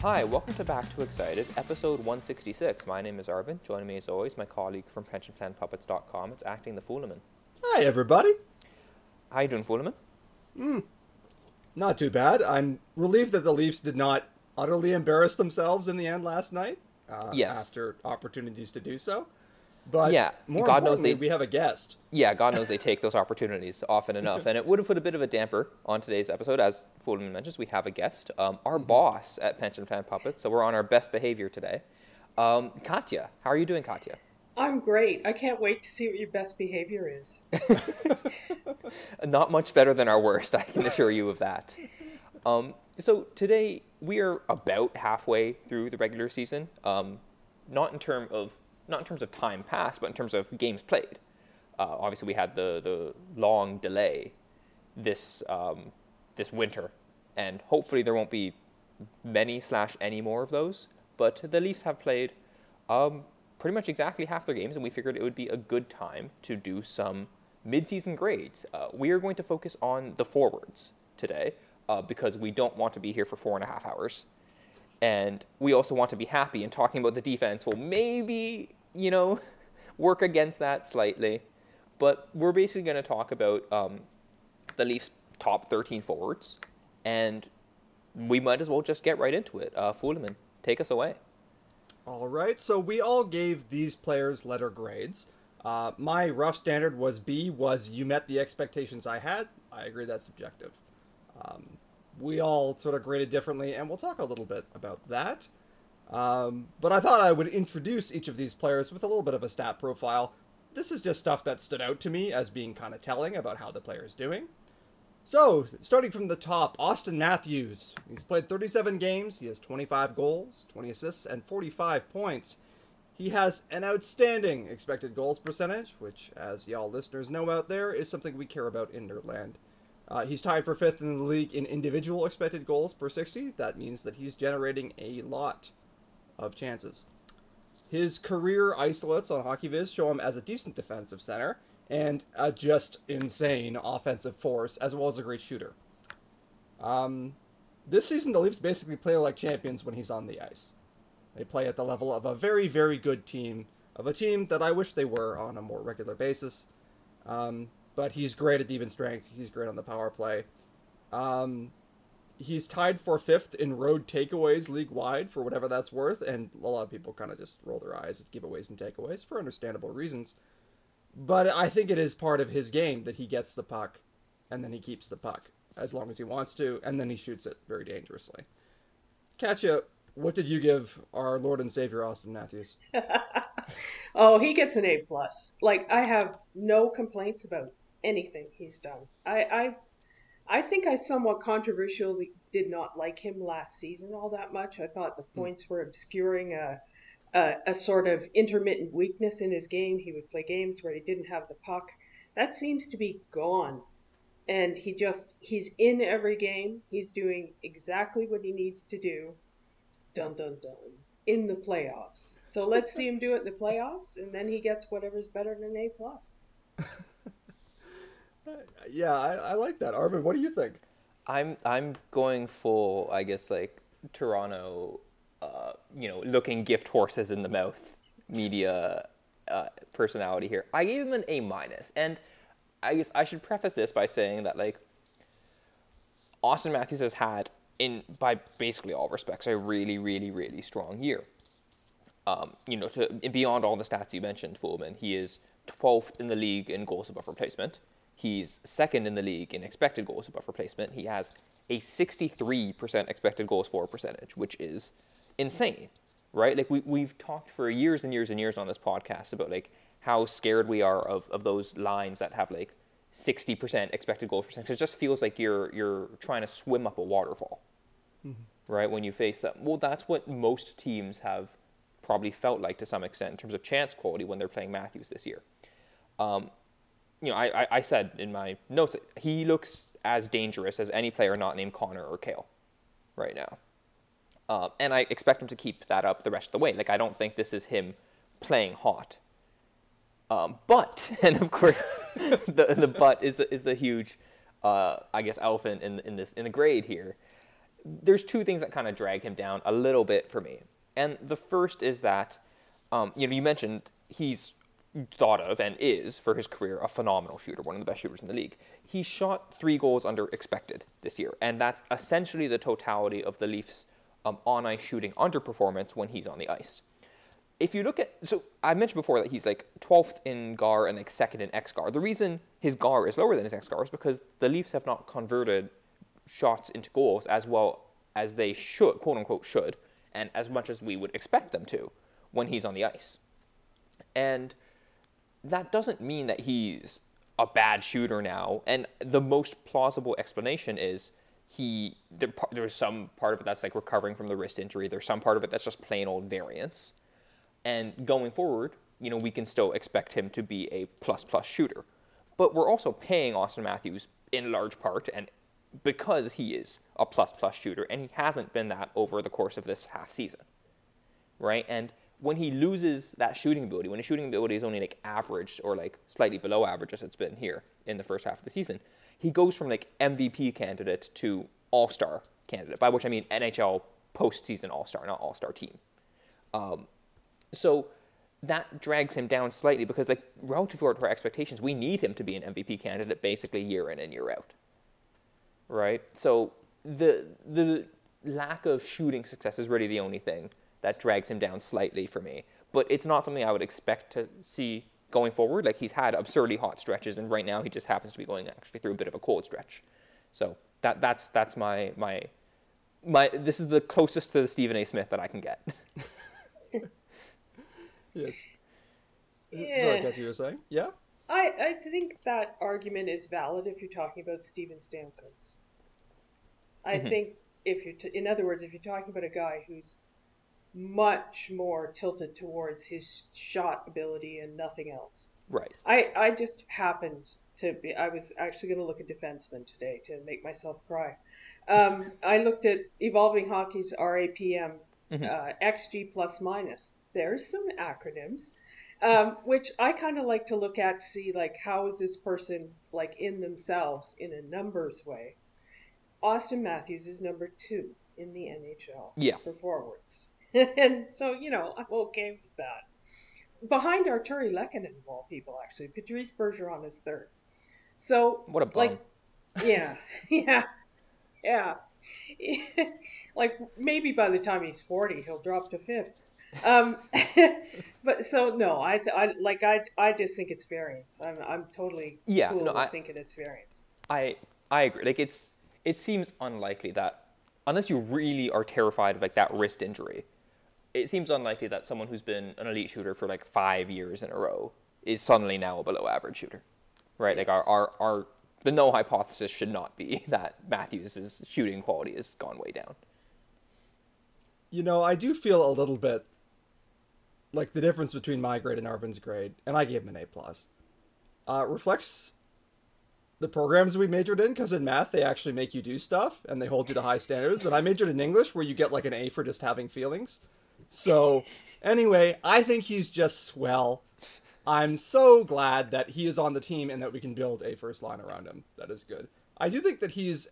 Hi, welcome to Back to Excited, episode 166. My name is Arvin. Joining me as always, my colleague from pensionplanpuppets.com. It's Acting the Fulemin. Hi, everybody. How you doing, Fulemin? Not too bad. I'm relieved that the Leafs did not utterly embarrass themselves in the end last night. Uh, Yes. After opportunities to do so. But Yeah, more God knows they- we have a guest. Yeah, God knows they take those opportunities often enough. And it would have put a bit of a damper on today's episode. As Fulemin mentions, we have a guest, um, our boss at Pension Plan Puppets. So we're on our best behavior today. Um, Katya, how are you doing, Katya? I'm great. I can't wait to see what your best behavior is. Not much better than our worst, I can assure you of that. Um, so today we are about halfway through the regular season. Um, not in term of not in terms of time passed, but in terms of games played. Uh, obviously, we had the the long delay this um, this winter, and hopefully there won't be many slash any more of those. But the Leafs have played um, pretty much exactly half their games, and we figured it would be a good time to do some mid-season grades. Uh, we are going to focus on the forwards today uh, because we don't want to be here for four and a half hours, and we also want to be happy. And talking about the defense will maybe you know work against that slightly, but we're basically going to talk about um, the Leafs' top 13 forwards, and we might as well just get right into it. Uh, Fulemin, take us away. All right, so we all gave these players letter grades. Uh, my rough standard was B, was you met the expectations I had. I agree that's subjective. Um, we all sort of graded differently, and we'll talk a little bit about that. Um, but I thought I would introduce each of these players with a little bit of a stat profile. This is just stuff that stood out to me as being kind of telling about how the player is doing. So, starting from the top, Auston Matthews. He's played 37 games. He has 25 goals, 20 assists, and 45 points. He has an outstanding expected goals percentage, which, as y'all listeners know out there, is something we care about in Nerdland. Uh, he's tied for fifth in the league in individual expected goals per 60. That means that he's generating a lot of chances. His career isolates on HockeyViz show him as a decent defensive center and a just insane offensive force, as well as a great shooter. Um, this season, the Leafs basically play like champions when he's on the ice. They play at the level of a very, very good team, of a team that I wish they were on a more regular basis. Um, but he's great at even strength. He's great on the power play. Um, he's tied for fifth in road takeaways league wide for whatever that's worth, and a lot of people kind of just roll their eyes at giveaways and takeaways for understandable reasons. But I think it is part of his game that he gets the puck and then he keeps the puck as long as he wants to, and then he shoots it very dangerously. Katya, what did you give our Lord and Savior Auston Matthews? Oh, he gets an A plus. Like I have no complaints about anything he's done. I I I think I somewhat controversially did not like him last season all that much. I thought the hmm. points were obscuring a, a a sort of intermittent weakness in his game. He would play games where he didn't have the puck. That seems to be gone. And he just he's in every game. He's doing exactly what he needs to do. Dun dun dun. In the playoffs. So let's see him do it in the playoffs and then he gets whatever's better than an A plus. Yeah, I, I like that. Arvin, what do you think? I'm I'm going full, I guess, like Toronto, uh, you know, looking gift horses in the mouth media uh, personality here. I gave him an A minus, and I guess I should preface this by saying that like Auston Matthews has had in by basically all respects a really, really, really strong year. Um, you know, to beyond all the stats you mentioned, Fulemin, he is 12th in the league in goals above replacement. He's second in the league in expected goals above replacement. He has a 63% expected goals for percentage, which is insane, right? Like we we've talked for years and years and years on this podcast about like how scared we are of of those lines that have like 60% expected goals percentage. It just feels like you're you're trying to swim up a waterfall, right? When you face them. Well, that's what most teams have probably felt like to some extent in terms of chance quality when they're playing Matthews this year. Um, you know, I, I, I said in my notes he looks as dangerous as any player not named Connor or Kale right now. Um, and I expect him to keep that up the rest of the way. Like, I don't think this is him playing hot. Um, but, and of course, the, the but is the, is the huge, uh, I guess, elephant in, in, this, in the grade here. there's two things that kind of drag him down a little bit for me. And the first is that, um, you know, you mentioned he's thought of and is for his career a phenomenal shooter, one of the best shooters in the league. He shot three goals under expected this year, and that's essentially the totality of the Leafs' um, on ice shooting underperformance when he's on the ice. If you look at, so I mentioned before that he's like 12th in GAR and like second in XGAR. The reason his GAR is lower than his XGAR is because the Leafs have not converted shots into goals as well as they should, quote unquote, should, and as much as we would expect them to when he's on the ice. And that doesn't mean that he's a bad shooter now. And the most plausible explanation is he there, there's some part of it that's like recovering from the wrist injury. There's some part of it that's just plain old variance. And going forward, you know, we can still expect him to be a plus plus shooter. But we're also paying Auston Matthews in large part and because he is a plus plus shooter and he hasn't been that over the course of this half season. Right? And when he loses that shooting ability, when his shooting ability is only like average or like slightly below average as it's been here in the first half of the season, he goes from like MVP candidate to All Star candidate. By which I mean NHL postseason All Star, not All Star team. Um, so that drags him down slightly because like relative to our expectations, we need him to be an MVP candidate basically year in and year out. Right? So the the lack of shooting success is really the only thing that drags him down slightly for me. But it's not something I would expect to see going forward. Like he's had absurdly hot stretches, and right now he just happens to be going actually through a bit of a cold stretch. So that that's that's my my my. This is the closest to the Stephen A. Smith that I can get. yes. Yeah. Sorry, Kathy, you were saying? Yeah. I, I think that argument is valid if you're talking about Steven Stamkos. I Mhm. think if you're, t- in other words, if you're talking about a guy who's much more tilted towards his shot ability and nothing else. right. I, I just happened to be, I was actually going to look at defensemen today to make myself cry. Um, I looked at Evolving Hockey's RAPM, Mhm. uh, XG plus minus. There's some acronyms, um, which I kind of like to look at to see like how is this person like in themselves in a numbers way. Auston Matthews is number two in the NHL Yeah. for forwards. and so, you know, I'm okay with that. Behind Artturi Lehkonen, of all people, actually. Patrice Bergeron is third. So, What a bum. like, yeah, yeah, yeah. like, maybe by the time he's 40, he'll drop to fifth. Um, but so, no, I, I like, I, I just think it's variance. I'm, I'm totally Yeah, cool no, with I- thinking it's variance. I I agree. Like it's it seems unlikely that unless you really are terrified of like that wrist injury, it seems unlikely that someone who's been an elite shooter for like five years in a row is suddenly now a below average shooter. Right? Like our, our our the no hypothesis should not be that Matthews' shooting quality has gone way down. You know, I do feel a little bit like the difference between my grade and Arvin's grade, and I gave him an A plus. Uh, reflects the programs we majored in, because in math they actually make you do stuff and they hold you to high standards. And I majored in English, where you get like an A for just having feelings. So, anyway, I think he's just swell. I'm so glad that he is on the team and that we can build a first line around him. That is good. I do think that he's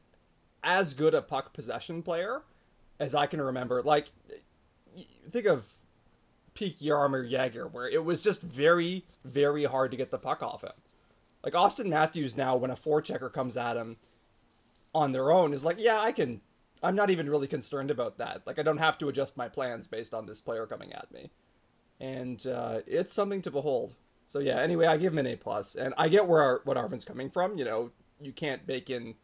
as good a puck possession player as I can remember. Like, think of peak Jaromir Jagr, where it was just very, very hard to get the puck off him. Like Auston Matthews now, when a forechecker comes at him on their own, is like, yeah, I can. I'm not even really concerned about that. Like, I don't have to adjust my plans based on this player coming at me, and uh, it's something to behold. So yeah. Anyway, I give him an A plus, and I get where our, what Arvin's coming from. You know, you can't bake in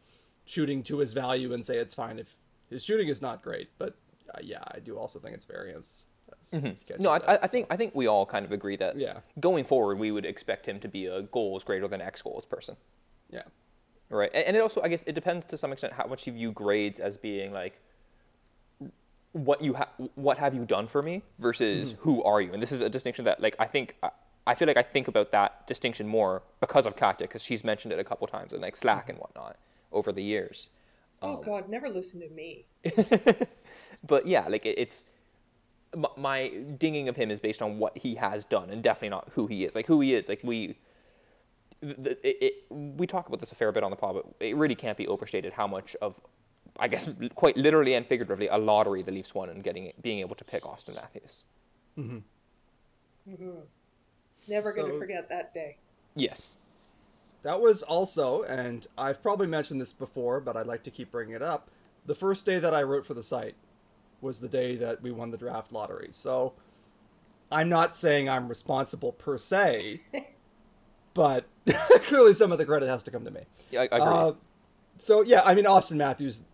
shooting to his value and say it's fine if his shooting is not great. But uh, yeah, I do also think it's variance. Ken No, I, just I said, I think I think we all kind of agree that Yeah. going forward we would expect him to be a goals greater than X goals person. Yeah. Right, and and it also, I guess, it depends to some extent how much you view grades as being like what you ha- what have you done for me versus mm-hmm. who are you, and this is a distinction that, like, I think I, I feel like I think about that distinction more because of Katya, because she's mentioned it a couple times in like Slack and whatnot over the years. Oh, um, God, never listen to me. But yeah, like it, it's m- my dinging of him is based on what he has done, and definitely not who he is. Like who he is, like we. The, it, it, we talk about this a fair bit on the pod, but it really can't be overstated how much of I guess quite literally and figuratively, a lottery the Leafs won and getting being able to pick Auston Matthews. Mm-hmm. Mm-hmm. Never going to forget that day. Yes. That was also, and I've probably mentioned this before, but I'd like to keep bringing it up. The first day that I wrote for the site was the day that we won the draft lottery. So I'm not saying I'm responsible per se, but clearly some of the credit has to come to me. Yeah, I, I agree. Uh, so yeah, I mean Auston Matthews.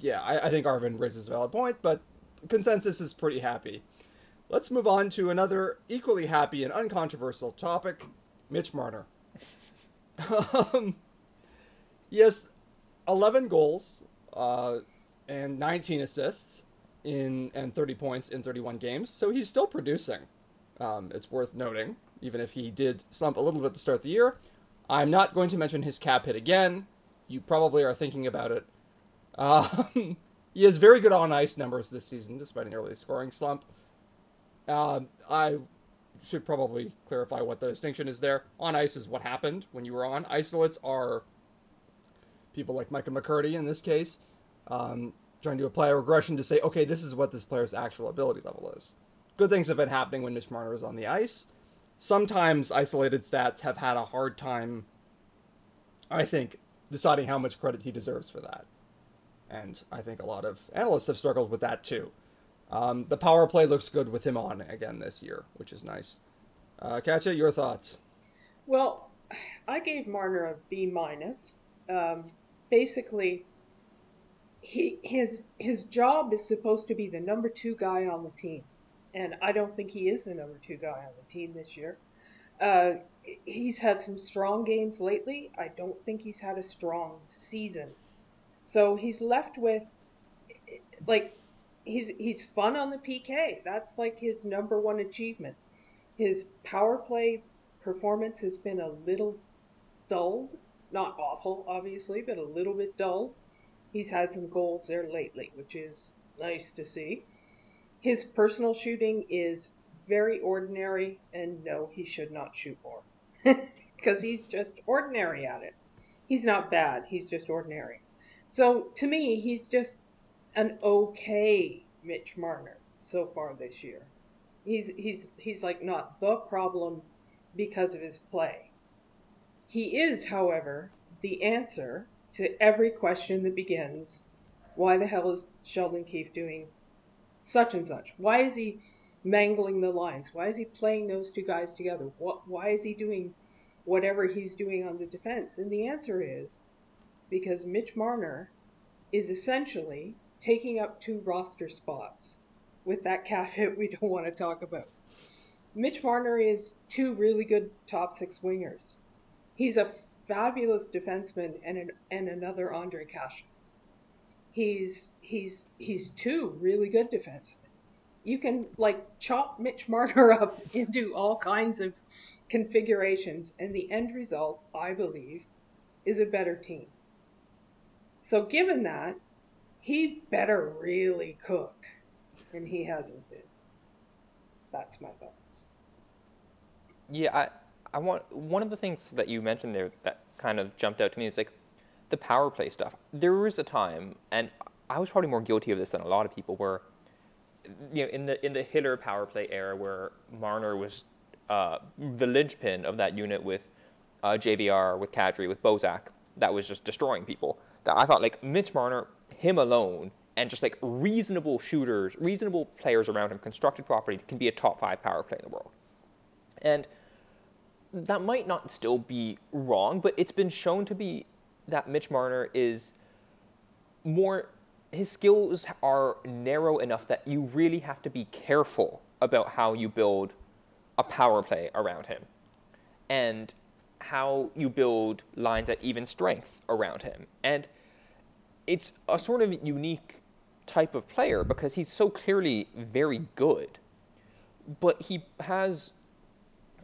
Yeah, I, I think Arvin raises a valid point, but consensus is pretty happy. Let's move on to another equally happy and uncontroversial topic: Mitch Marner. um, yes, eleven goals uh, and nineteen assists in and thirty points in thirty-one games. So he's still producing. Um, it's worth noting, even if he did slump a little bit to start the year. I'm not going to mention his cap hit again. You probably are thinking about it. Um, he has very good on ice numbers this season, despite an early scoring slump. Um, I should probably clarify what the distinction is there. On ice is what happened when you were on. Isolates are people like Micah McCurdy in this case, um, trying to apply a regression to say, okay, this is what this player's actual ability level is. Good things have been happening when Mitch Marner is on the ice. Sometimes isolated stats have had a hard time, I think, deciding how much credit he deserves for that. And I think a lot of analysts have struggled with that too. Um, the power play looks good with him on again this year, which is nice. Uh, Katya, your thoughts? Well, I gave Marner a B minus. Um, basically, he his his job is supposed to be the number two guy on the team, and I don't think he is the number two guy on the team this year. Uh, he's had some strong games lately. I don't think he's had a strong season, so he's left with like he's he's fun on the PK. That's like his number one achievement. His power play performance has been a little dulled. Not awful, obviously, but a little bit dulled. He's had some goals there lately, which is nice to see. His personal shooting is very ordinary, and no, he should not shoot more. Because he's just ordinary at it. He's not bad, he's just ordinary. So to me, he's just an okay Mitch Marner so far this year. He's he's he's like not the problem because of his play. He is, however, the answer to every question that begins, why the hell is Sheldon Keefe doing such and such? Why is he mangling the lines? Why is he playing those two guys together? What why is he doing whatever he's doing on the defense? And the answer is because Mitch Marner is essentially taking up two roster spots with that calf hit we don't want to talk about. Mitch Marner is two really good top six wingers. He's a fabulous defenseman and an, and another Ondrej Kase. He's he's he's two really good defensemen. You can like chop Mitch Marner up into all kinds of configurations, and the end result, I believe, is a better team. So given that, he better really cook, and he hasn't been. That's my thoughts. Yeah, I, I want one of the things that you mentioned there that kind of jumped out to me is like the power play stuff. There was a time, and I was probably more guilty of this than a lot of people, where you know in the in the Hiller power play era, where Marner was uh, the linchpin of that unit with uh, JVR, with Kadri, with Bozak, that was just destroying people. That I thought like Mitch Marner, him alone, and just like reasonable shooters, reasonable players around him, constructed properly, can be a top five power play in the world. And that might not still be wrong, but it's been shown to be that Mitch Marner is more his skills are narrow enough that you really have to be careful about how you build a power play around him and how you build lines at even strength around him. And it's a sort of unique type of player because he's so clearly very good. But he has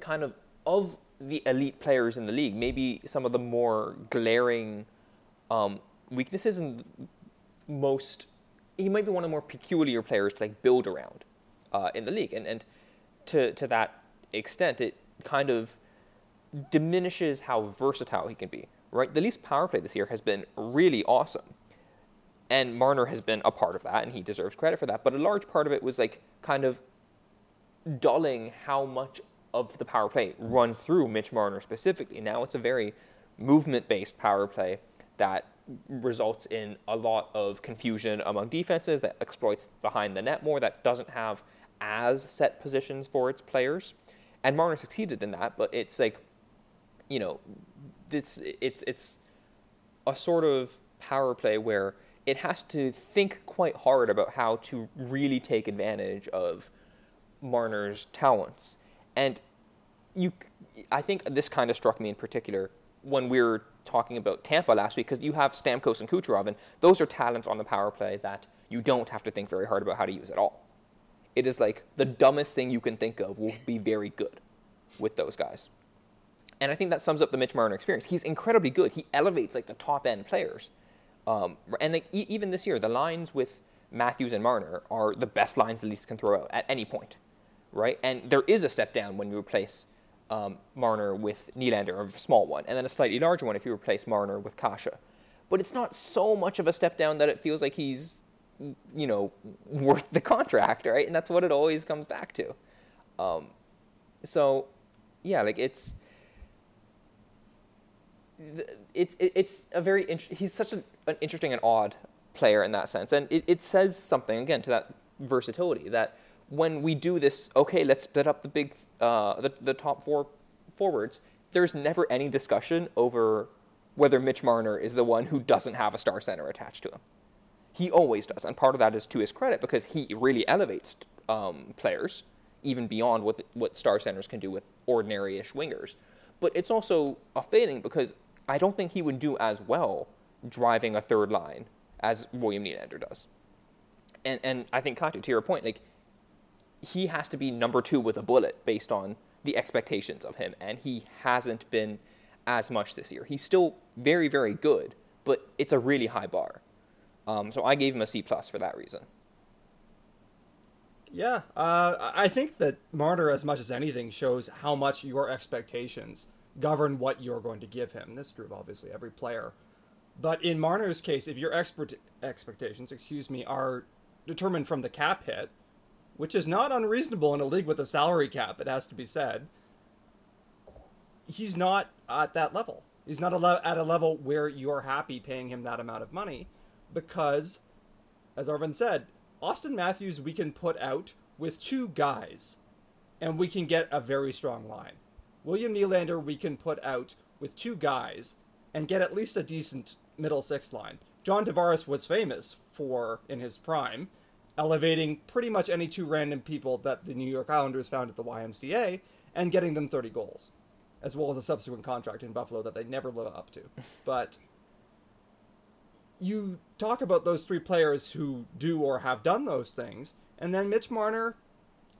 kind of of the elite players in the league, maybe some of the more glaring um, weaknesses and most. He might be one of the more peculiar players to like build around uh, in the league, and and to to that extent, it kind of diminishes how versatile he can be. Right, the Leafs power play this year has been really awesome, and Marner has been a part of that, and he deserves credit for that. But a large part of it was like kind of dulling how much of the power play run through Mitch Marner specifically. Now it's a very movement based power play that results in a lot of confusion among defenses, that exploits behind the net more, that doesn't have as set positions for its players. And Marner succeeded in that, but it's like, you know, it's, it's, it's a sort of power play where it has to think quite hard about how to really take advantage of Marner's talents. And you, I think this kind of struck me in particular when we were talking about Tampa last week, because you have Stamkos and Kucherov, and those are talents on the power play that you don't have to think very hard about how to use at all. It is like the dumbest thing you can think of will be very good with those guys. And I think that sums up the Mitch Marner experience. He's incredibly good. He elevates like the top end players. Um, and like, e- even this year, the lines with Matthews and Marner are the best lines the Leafs can throw out at any point, right? And there is a step down when you replace um, Marner with Nylander, a small one, and then a slightly larger one if you replace Marner with Kase. But it's not so much of a step down that it feels like he's, you know, worth the contract, right? And that's what it always comes back to. Um, so, yeah, like it's it's it's a very int- he's such an, an interesting and odd player in that sense, and it, it says something again to that versatility that when we do this, okay, let's split up the big, uh, the, the top four forwards, there's never any discussion over whether Mitch Marner is the one who doesn't have a star center attached to him. He always does, and part of that is to his credit because he really elevates um, players even beyond what the, what star centers can do with ordinary-ish wingers. But it's also a failing because I don't think he would do as well driving a third line as William Nylander does. And and I think Katya, to your point, like he has to be number two with a bullet based on the expectations of him, and he hasn't been as much this year. He's still very, very good, but it's a really high bar. Um, so I gave him a C plus for that reason. Yeah, uh, I think that Marner, as much as anything, shows how much your expectations govern what you're going to give him. This is true of obviously every player. But in Marner's case, if your expert expectations, excuse me, are determined from the cap hit, which is not unreasonable in a league with a salary cap, it has to be said. He's not at that level. He's not at a level where you're happy paying him that amount of money because, as Arvin said, Auston Matthews we can put out with two guys and we can get a very strong line. William Nylander we can put out with two guys and get at least a decent middle six line. John Tavares was famous for, in his prime, elevating pretty much any two random people that the New York Islanders found at the YMCA and getting them 30 goals, as well as a subsequent contract in Buffalo that they never live up to. But you talk about those three players who do or have done those things, and then Mitch Marner.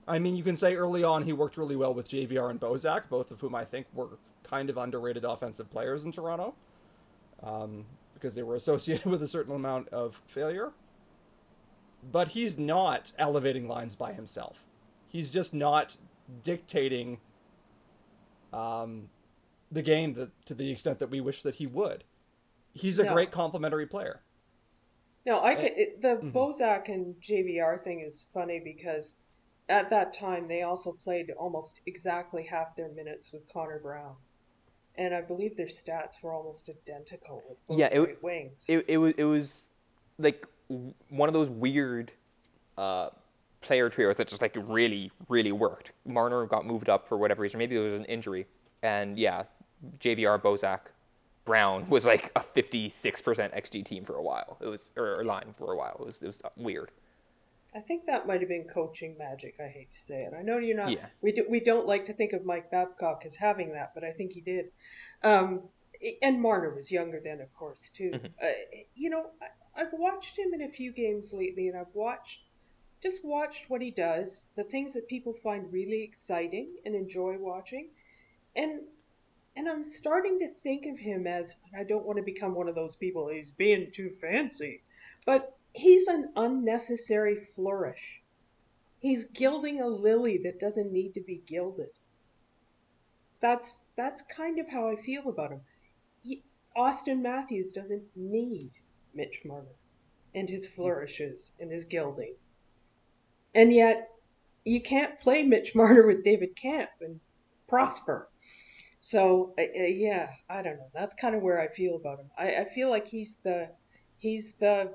I mean, you can say early on he worked really well with JVR and Bozak, both of whom I think were kind of underrated offensive players in Toronto, um, because they were associated with a certain amount of failure but he's not elevating lines by himself. He's just not dictating um, the game that, to the extent that we wish that he would. He's a no. great complementary player. No, I could. It, the mm-hmm. Bozak and JVR thing is funny because at that time they also played almost exactly half their minutes with Connor Brown, and I believe their stats were almost identical. yeah, it, wings. It, it was it was like one of those weird uh, player trios that just like really, really worked. Marner got moved up for whatever reason. Maybe there was an injury. And yeah, JVR, Bozak, Brown was like a 56% XG team for a while. It was, or line for a while. It was, it was weird. I think that might have been coaching magic. I hate to say it. I know you're not. Yeah. We do, we don't like to think of Mike Babcock as having that, but I think he did. Um, and Marner was younger then, of course, too. Mm-hmm. Uh, you know, I've watched him in a few games lately, and I've watched just watched what he does, the things that people find really exciting and enjoy watching, and and I'm starting to think of him as I don't want to become one of those people. He's being too fancy, but he's an unnecessary flourish. He's gilding a lily that doesn't need to be gilded. That's that's kind of how I feel about him. He, Auston Matthews doesn't need Mitch Marner. and his flourishes and his gilding. And yet, you can't play Mitch Marner with David Kämpf and prosper. So uh, yeah, I don't know. That's kind of where I feel about him. I, I feel like he's the he's the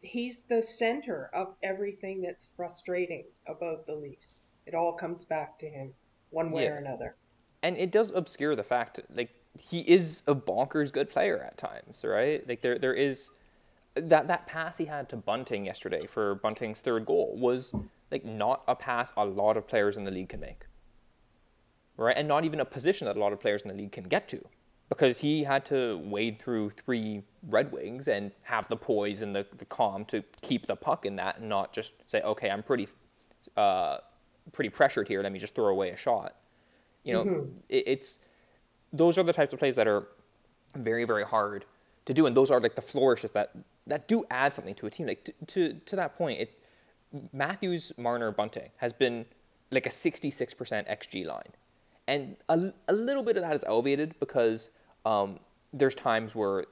he's the center of everything that's frustrating about the Leafs. It all comes back to him, one way yeah. or another. And it does obscure the fact, that like he is a bonkers good player at times, right? Like there there is that that pass he had to Bunting yesterday for Bunting's third goal was like not a pass a lot of players in the league can make. Right? And not even a position that a lot of players in the league can get to. Because he had to wade through three Red Wings and have the poise and the, the calm to keep the puck in that and not just say, okay, I'm pretty uh, pretty pressured here, let me just throw away a shot. You know, mm-hmm. it, it's those are the types of plays that are very, very hard to do. And those are like the flourishes that that do add something to a team. Like to to, that point, it Matthews, Marner, Bunting has been like a 66% xG line. And a, a little bit of that is elevated because um, there's times where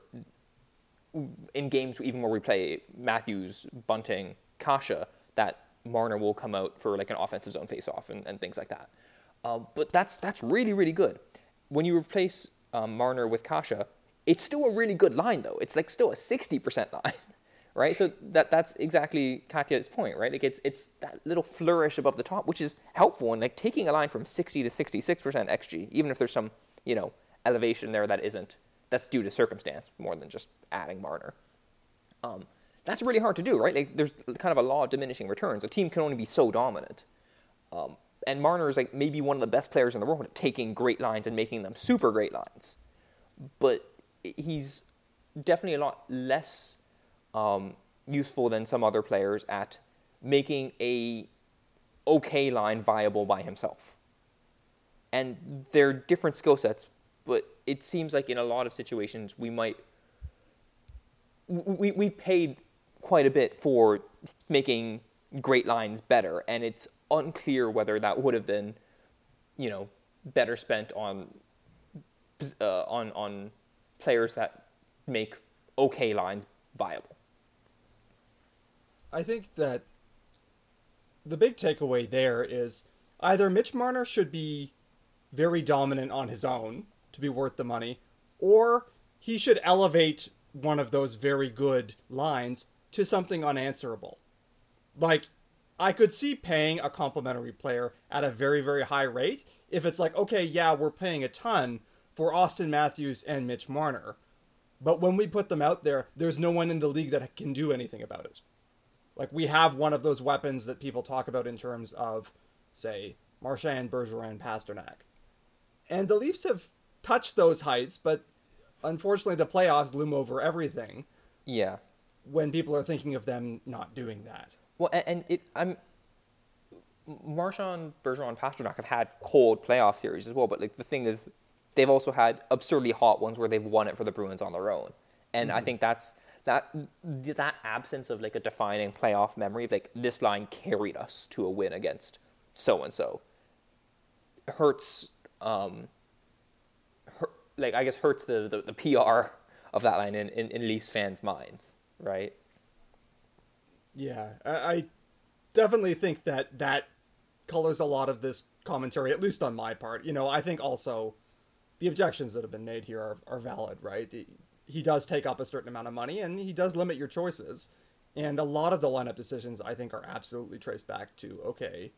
in games even where we play Matthews, Bunting, Kase, that Marner will come out for like an offensive zone face-off and, and things like that. Uh, but that's that's really really good. When you replace um, Marner with Kase, it's still a really good line though. It's like still a 60% line. right? So that that's exactly Katya's point, right? Like it's it's that little flourish above the top, which is helpful in like taking a line from 60 to 66 percent xG, even if there's some you know elevation there that isn't that's due to circumstance more than just adding Marner. Um, that's really hard to do, right? Like there's kind of a law of diminishing returns. A team can only be so dominant. Um, and Marner is like maybe one of the best players in the world at taking great lines and making them super great lines. But he's definitely a lot less um, useful than some other players at making a okay line viable by himself. And they're different skill sets, but it seems like in a lot of situations we might we we paid quite a bit for making great lines better, and it's unclear whether that would have been, you know, better spent on uh, on on players that make okay lines viable. I think that the big takeaway there is either Mitch Marner should be very dominant on his own to be worth the money, or he should elevate one of those very good lines to something unanswerable. Like, I could see paying a complimentary player at a very, very high rate if it's like, okay, yeah, we're paying a ton for Auston Matthews and Mitch Marner. But when we put them out there, there's no one in the league that can do anything about it. Like we have one of those weapons that people talk about in terms of, say, Marchand, Bergeron, Pastrnak. And the Leafs have touched those heights, but unfortunately the playoffs loom over everything. Yeah. When people are thinking of them not doing that. Well, and it, I'm Marchand, Bergeron, Pastrnak have had cold playoff series as well, but like the thing is, they've also had absurdly hot ones where they've won it for the Bruins on their own, and mm-hmm. I think that's that that absence of like a defining playoff memory of like this line carried us to a win against so and so hurts um hurt, like I guess hurts the, the, the PR of that line in, in, in Leafs fans' minds, right? Yeah, I, I definitely think that that colors a lot of this commentary, at least on my part. You know, I think also the objections that have been made here are, are valid, right? he does take up a certain amount of money and he does limit your choices. And a lot of the lineup decisions I think are absolutely traced back to okay,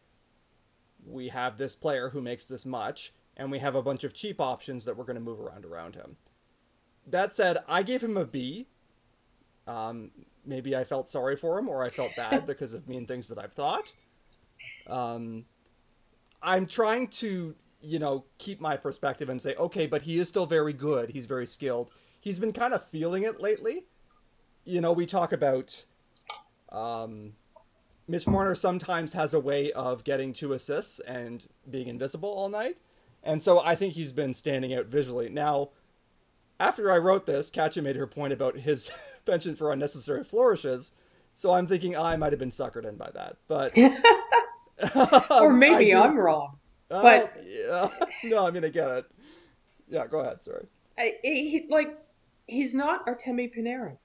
we have this player who makes this much, and we have a bunch of cheap options that we're going to move around around him. That said, I gave him a B. Um, maybe I felt sorry for him, or I felt bad because of mean things that I've thought. Um, I'm trying to, you know, keep my perspective and say, okay, but he is still very good. He's very skilled he's been kind of feeling it lately. You know, we talk about um, Mitch Marner sometimes has a way of getting two assists and being invisible all night. And so I think he's been standing out visually. Now, after I wrote this, Katya made her point about his penchant for unnecessary flourishes. So I'm thinking I might have been suckered in by that. But or maybe I'm wrong. Uh, but yeah. no, I mean I get it. Yeah, go ahead. Sorry. I, he, like he's not Artemi Panarin.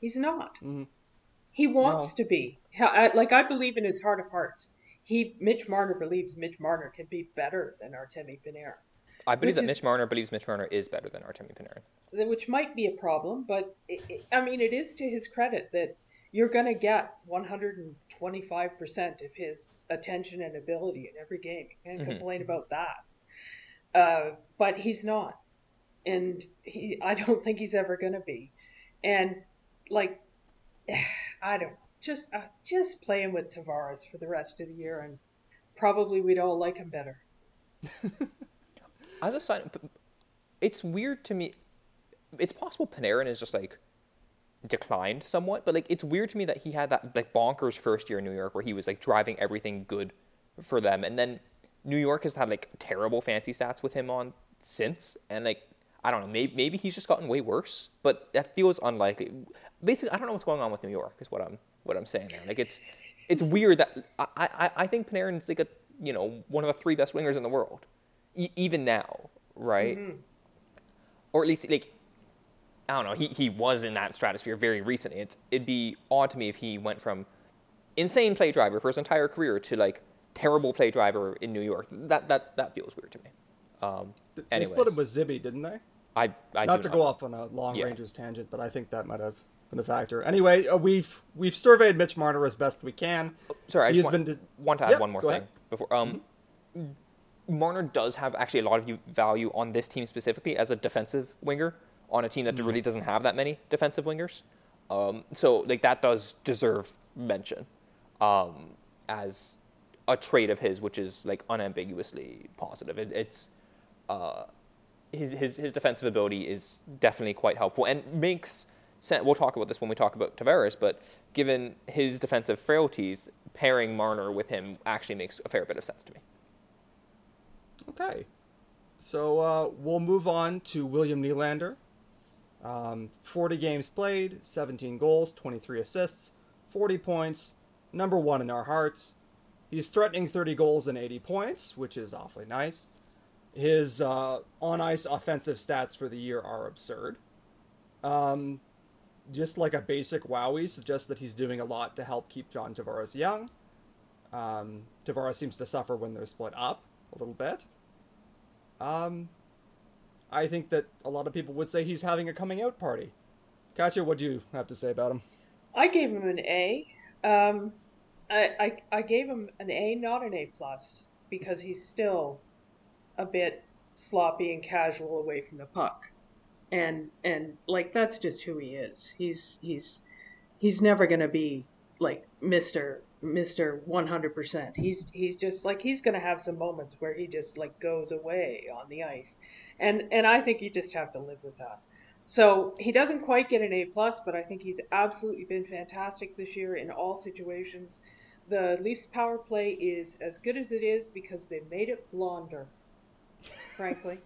He's not. Mm-hmm. He wants no. to be. Like I believe in his heart of hearts. He Mitch Marner believes Mitch Marner can be better than Artemi Panarin. I believe that is, Mitch Marner believes Mitch Marner is better than Artemi Panarin. Which might be a problem, but it, it, I mean, it is to his credit that you're going to get 125% of his attention and ability in every game. You can't mm-hmm. complain about that. Uh, but he's not. And he, I don't think he's ever going to be. And, like, I don't just uh, just playing with Tavares for the rest of the year, and probably we'd all like him better. As a sign, it's weird to me. It's possible Panarin is just like declined somewhat, but like it's weird to me that he had that like bonkers first year in New York where he was like driving everything good for them, and then New York has had like terrible fancy stats with him on since, and like I don't know, maybe maybe he's just gotten way worse, but that feels unlikely. Basically, I don't know what's going on with New York. Is what I'm what I'm saying there. Like it's it's weird that I I, I think Panarin's like a you know one of the three best wingers in the world, e- even now, right? Mm-hmm. Or at least like I don't know, he, he was in that stratosphere very recently. It's, it'd be odd to me if he went from insane play driver for his entire career to like terrible play driver in New York. That that that feels weird to me. Um, they split him with Zibby, didn't they? I, I not to not. go off on a long yeah. ranges tangent, but I think that might have been a factor. Anyway, uh, we've we've surveyed Mitch Marner as best we can. Oh, sorry, I just want, been want to add yep, one more thing ahead. before. Um, mm-hmm. Marner does have actually a lot of value on this team specifically as a defensive winger on a team that mm-hmm. really doesn't have that many defensive wingers. Um, so like that does deserve mention um, as a trait of his, which is like unambiguously positive. It, it's uh, his, his his defensive ability is definitely quite helpful and makes sense. We'll talk about this when we talk about Tavares, but given his defensive frailties, pairing Marner with him actually makes a fair bit of sense to me. Okay, so uh, we'll move on to William Nylander. Um, 40 games played, 17 goals, 23 assists, 40 points, number one in our hearts. He's threatening 30 goals and 80 points, which is awfully nice. His uh, on ice offensive stats for the year are absurd. Um, just like a basic wowie suggests that he's doing a lot to help keep John Tavares young. Um, Tavares seems to suffer when they're split up a little bit. Um, I think that a lot of people would say he's having a coming out party. Katya, what do you have to say about him? I gave him an A. Um, I, I, I gave him an A, not an A plus, because he's still a bit sloppy and casual away from the puck, and and like that's just who he is. He's he's he's never gonna be like Mister Mr. 100%. He's he's just like he's going to have some moments where he just like goes away on the ice. And and I think you just have to live with that. So, he doesn't quite get an A+, plus, but I think he's absolutely been fantastic this year in all situations. The Leafs power play is as good as it is because they made it blonder, frankly.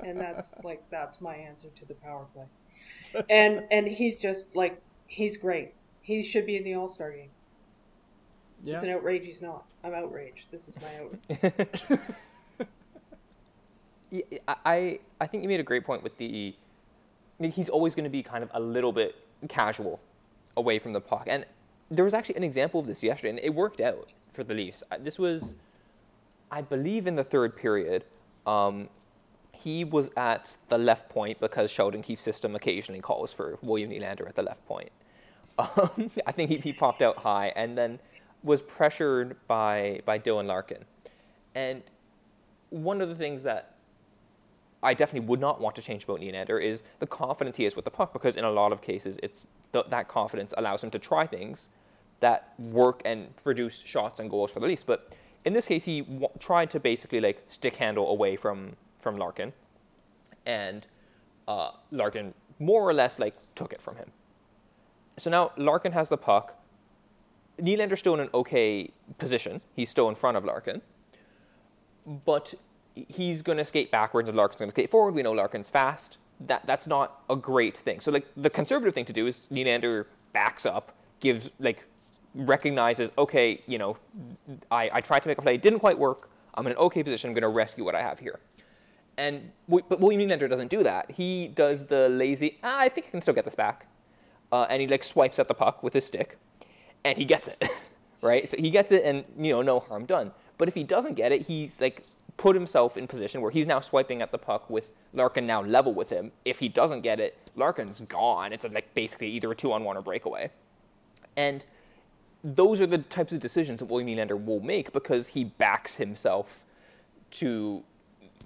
and that's like that's my answer to the power play. And and he's just like he's great. He should be in the All-Star game. Yeah. It's an outrage he's not. I'm outraged. This is my outrage. I I think you made a great point with the he's always going to be kind of a little bit casual away from the puck. And there was actually an example of this yesterday, and it worked out for the Leafs. This was, I believe, in the third period. Um, he was at the left point because Sheldon Keefe's system occasionally calls for William Nylander at the left point. Um, I think he, he popped out high, and then was pressured by by Dylan Larkin, and one of the things that I definitely would not want to change about Nylander is the confidence he has with the puck because in a lot of cases it's th- that confidence allows him to try things that work and produce shots and goals for the Leafs. But in this case, he w- tried to basically like stick handle away from from Larkin, and uh, Larkin more or less like took it from him. So now Larkin has the puck. Nylander's still in an okay position. He's still in front of Larkin. But he's going to skate backwards and Larkin's going to skate forward. We know Larkin's fast. That That's not a great thing. So, like, the conservative thing to do is Nylander backs up, gives, like, recognizes, okay, you know, I, I tried to make a play, It didn't quite work. I'm in an okay position. I'm going to rescue what I have here. And but William Nylander doesn't do that. He does the lazy. Ah, I think I can still get this back. uh, and he like swipes at the puck with his stick, and he gets it, right? So he gets it, and you know, no harm done. But if he doesn't get it, he's like put himself in position where he's now swiping at the puck with Larkin now level with him. If he doesn't get it, Larkin's gone. It's like basically either a two on one or breakaway. And those are the types of decisions that William Nylander will make because he backs himself to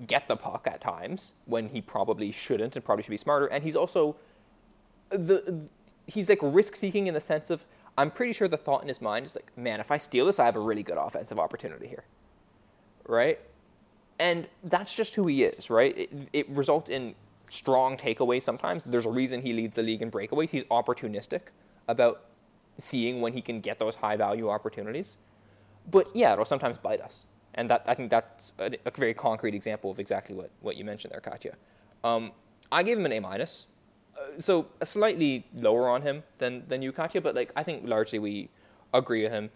get the puck at times when he probably shouldn't and probably should be smarter. And he's also the he's like risk seeking in the sense of I'm pretty sure the thought in his mind is like, man, if I steal this, I have a really good offensive opportunity here, right? And that's just who he is, right? It, it results in strong takeaways sometimes. There's a reason he leads the league in breakaways. He's opportunistic about seeing when he can get those high value opportunities. But yeah, it'll sometimes bite us. And that I think that's a, a very concrete example of exactly what, what you mentioned there, Katya. Um, I gave him an A minus, so a slightly lower on him than than you, Katya. But like I think largely we agree with him.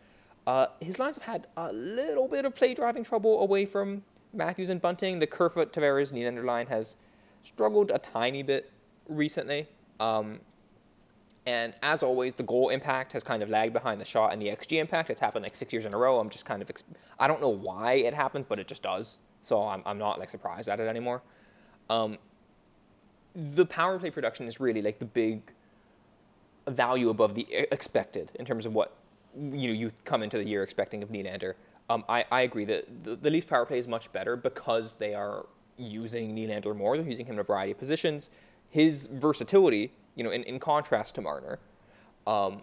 Uh, his lines have had a little bit of play driving trouble away from Matthews and Bunting. The Kerfoot Tavares Nylander line has struggled a tiny bit recently. Um, and as always, the goal impact has kind of lagged behind the shot and the XG impact. It's happened like six years in a row. I'm just kind of, I don't know why it happens, but it just does. So I'm, I'm not like surprised at it anymore. Um, the power play production is really like the big value above the expected in terms of what you know you come into the year expecting of Nylander. Um, I, I agree that the, the Leafs power play is much better because they are using Nylander more. They're using him in a variety of positions. His versatility, you know, in, in contrast to Marner, um,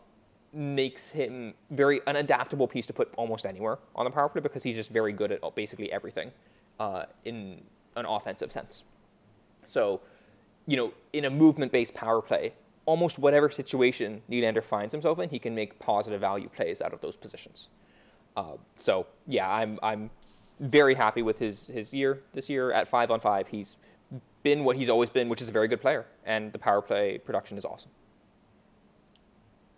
makes him very an adaptable piece to put almost anywhere on the power play because he's just very good at basically everything uh, in an offensive sense. So, you know, in a movement-based power play, almost whatever situation Nylander finds himself in, he can make positive value plays out of those positions. Uh, so yeah, I'm I'm very happy with his his year this year at five on five. He's been what he's always been, which is a very good player, and the power play production is awesome.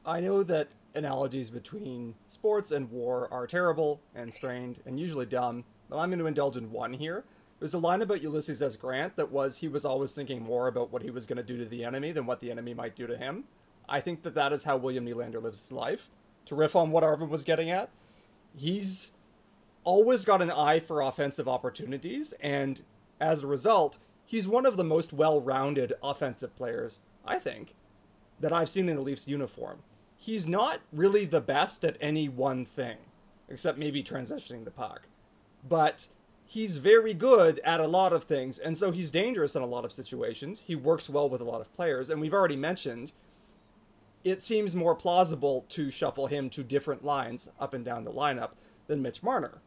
I know that analogies between sports and war are terrible and strained and usually dumb, but I'm going to indulge in one here. There's a line about Ulysses S. Grant that was he was always thinking more about what he was going to do to the enemy than what the enemy might do to him. I think that that is how William Nylander lives his life. To riff on what Arvind was getting at, he's always got an eye for offensive opportunities, and as a result, he's one of the most well-rounded offensive players, I think, that I've seen in a Leafs uniform. He's not really the best at any one thing, except maybe transitioning the puck. But he's very good at a lot of things, and so he's dangerous in a lot of situations. He works well with a lot of players, and we've already mentioned it seems more plausible to shuffle him to different lines up and down the lineup than Mitch Marner,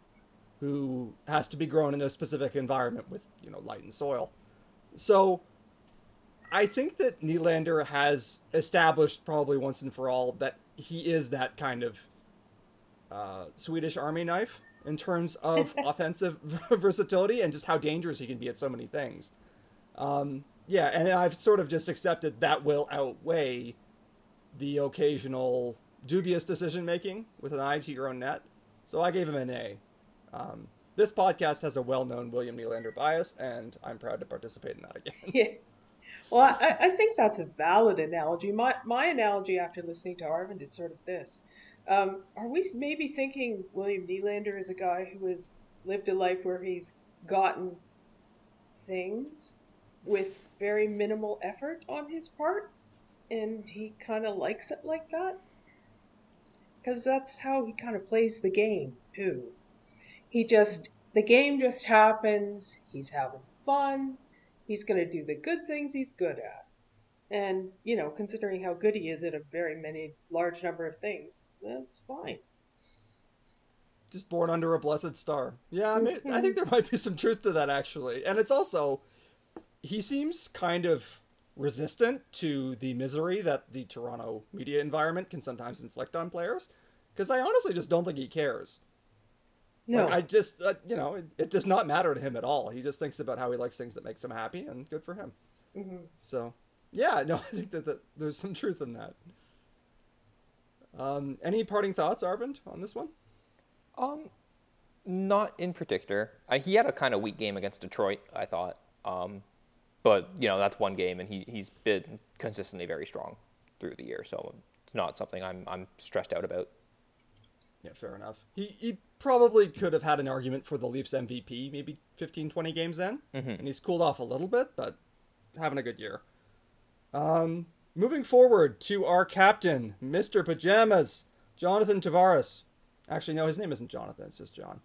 who has to be grown in a specific environment with, you know, light and soil. So I think that Nylander has established probably once and for all that he is that kind of uh, Swedish army knife in terms of offensive versatility and just how dangerous he can be at so many things. Um, yeah, and I've sort of just accepted that will outweigh the occasional dubious decision making with an eye to your own net. So I gave him an A. Um, this podcast has a well known William Nylander bias, and I'm proud to participate in that again. Yeah. Well, I, I think that's a valid analogy. My, my analogy after listening to Arvind is sort of this. Um, are we maybe thinking William Nylander is a guy who has lived a life where he's gotten things with very minimal effort on his part? and he kind of likes it like that because that's how he kind of plays the game too he just the game just happens he's having fun he's going to do the good things he's good at and you know considering how good he is at a very many large number of things that's fine just born under a blessed star yeah I, mean, I think there might be some truth to that actually and it's also he seems kind of resistant to the misery that the Toronto media environment can sometimes inflict on players. Because I honestly just don't think he cares. No. Like, I just, uh, you know, it, it, does not matter to him at all. He just thinks about how he likes things that makes him happy, and good for him. Mm-hmm. So, yeah, no, I think that, that there's some truth in that. Um, any parting thoughts, Arvind, on this one? Um, not in particular. Uh, he had a kind of weak game against Detroit. I thought. Um, but you know that's one game, and he he's been consistently very strong through the year. So it's not something I'm I'm stressed out about. Yeah, fair enough. He, he probably could have had an argument for the Leafs MVP maybe 15, 20 games in. Mm-hmm. And he's cooled off a little bit, but having a good year. Um, moving forward to our captain, Mr. Pajamas, Jonathan Tavares. Actually, no, his name isn't Jonathan, it's just John.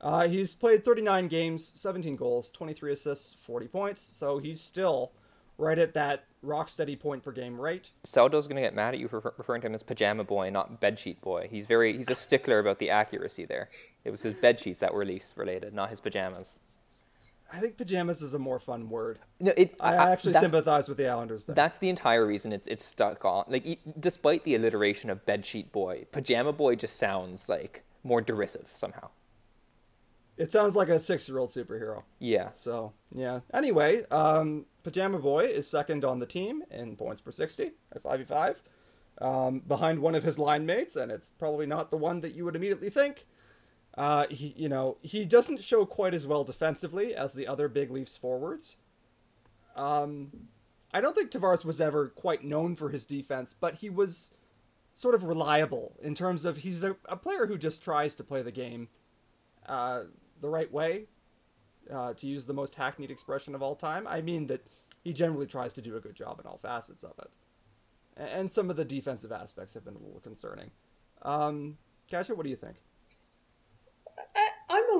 Uh, he's played 39 games, 17 goals, 23 assists, 40 points, so he's still right at that rock steady point per game rate. Seldo's gonna get mad at you for referring to him as pajama boy, not bedsheet boy. He's very he's a stickler about the accuracy there. It was his bed sheets that were Leafs related, not his pajamas. I think pajamas is a more fun word. No, it, I, actually sympathize with the Islanders there. That's the entire reason it's it's stuck on. Like, despite the alliteration of bedsheet boy, pajama boy just sounds like more derisive somehow. It sounds like a six-year-old superhero. Yeah. So yeah. Anyway, um, Pajama Boy is second on the team in points per sixty at five v five, um, behind one of his line mates, and it's probably not the one that you would immediately think. Uh, he, you know, he doesn't show quite as well defensively as the other big Leafs forwards. Um, I don't think Tavares was ever quite known for his defense, but he was sort of reliable in terms of he's a, a player who just tries to play the game uh, the right way, uh, to use the most hackneyed expression of all time. I mean that he generally tries to do a good job in all facets of it. And some of the defensive aspects have been a little concerning. Um, what do you think?